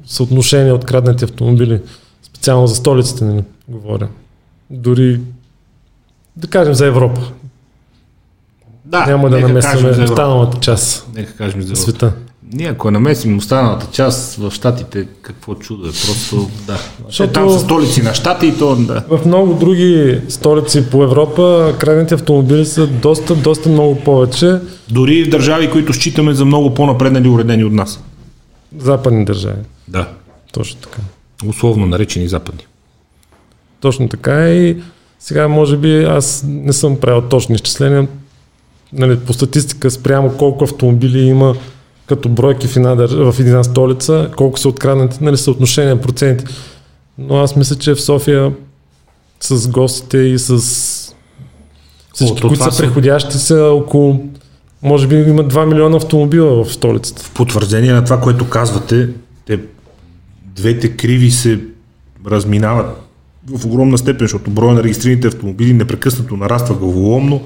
съотношение от краднати автомобили. Специално за столиците, нали, говоря. Дори, да кажем за Европа. Да, Няма да намесваме останалата част нека кажем за света. Ние ако намесим останалата част в Штатите, какво чудо е, просто да. Защото... Там са столици на Штати и то да. В много други столици по Европа крайните автомобили са доста, доста много повече. Дори в държави, които считаме за много по-напреднали уредени от нас. Западни държави. Да. Точно така. Условно наречени западни. Точно така и сега може би аз не съм правил точни изчисления, нали, по статистика спрямо колко автомобили има като бройки в една, в една столица, колко са откраднати, нали, съотношение проценти. Но аз мисля, че в София с гостите и с всички, О, които са преходящи, са около може би има 2 милиона автомобила в столицата. В потвърждение на това, което казвате, те, двете криви се разминават в огромна степен, защото броя на регистрираните автомобили непрекъснато нараства главоломно,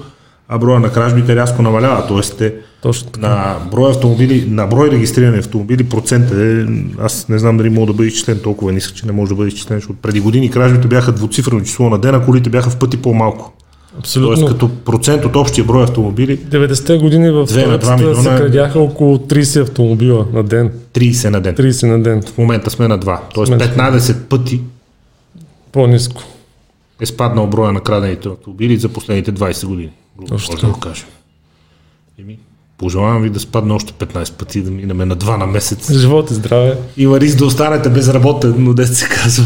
а броя на кражбите рязко намалява. Тоест те, Точно така. на брой автомобили, на брой регистрирани автомобили процентът е, аз не знам дали мога да бъде изчислен толкова нисък, че не може да бъде изчислен, защото преди години кражбите бяха двуцифрено число на ден, а колите бяха в пъти по-малко. Абсолютно. Тоест като процент от общия брой автомобили. 90-те години в столицата се крадяха около 30 автомобила на ден. 30 на ден. 30 на ден. В момента сме на 2. Тоест сме 15 пъти по-низко. Е спаднал броя на крадените автомобили за последните 20 години. Точно може да го кажем. Еми, пожелавам ви да спадне още 15 пъти, да минем на 2 на месец. Живот и здраве. Има риск да останете безработен, но де се казва.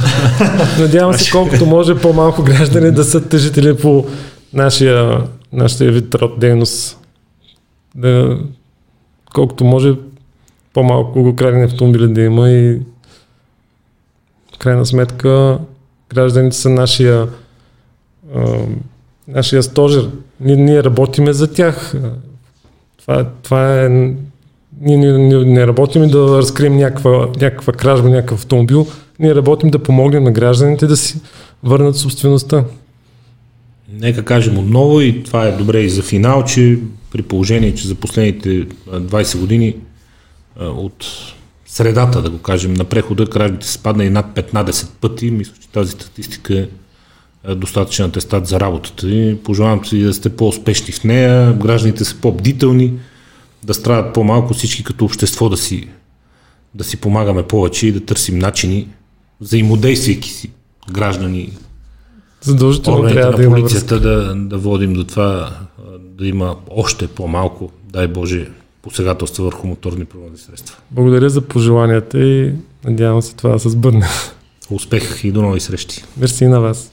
Надявам се колкото може по-малко граждани да са тъжители по нашия, нашия вид род дейност. Да, колкото може по-малко го крадени автомобили да има и в крайна сметка гражданите са нашия, а, нашия стожер. Ние, ние работиме за тях. Това, това е... Ние не, не работим да разкрием някаква, някаква кражба, някакъв автомобил. Ние работим да помогнем на гражданите да си върнат собствеността. Нека кажем отново и това е добре и за финал, че при положение, че за последните 20 години от средата, да го кажем, на прехода кражбите са спаднали над 15 пъти. Мисля, че тази статистика е достатъчен атестат за работата и пожелавам си да сте по-успешни в нея, гражданите са по-бдителни, да страдат по-малко всички като общество да си, да си помагаме повече и да търсим начини, взаимодействайки си граждани, Задължително трябва на да полицията да, да водим до това да има още по-малко, дай Боже, посегателства върху моторни превозни средства. Благодаря за пожеланията и надявам се това да се сбъдне. Успех и до нови срещи. Мерси на вас.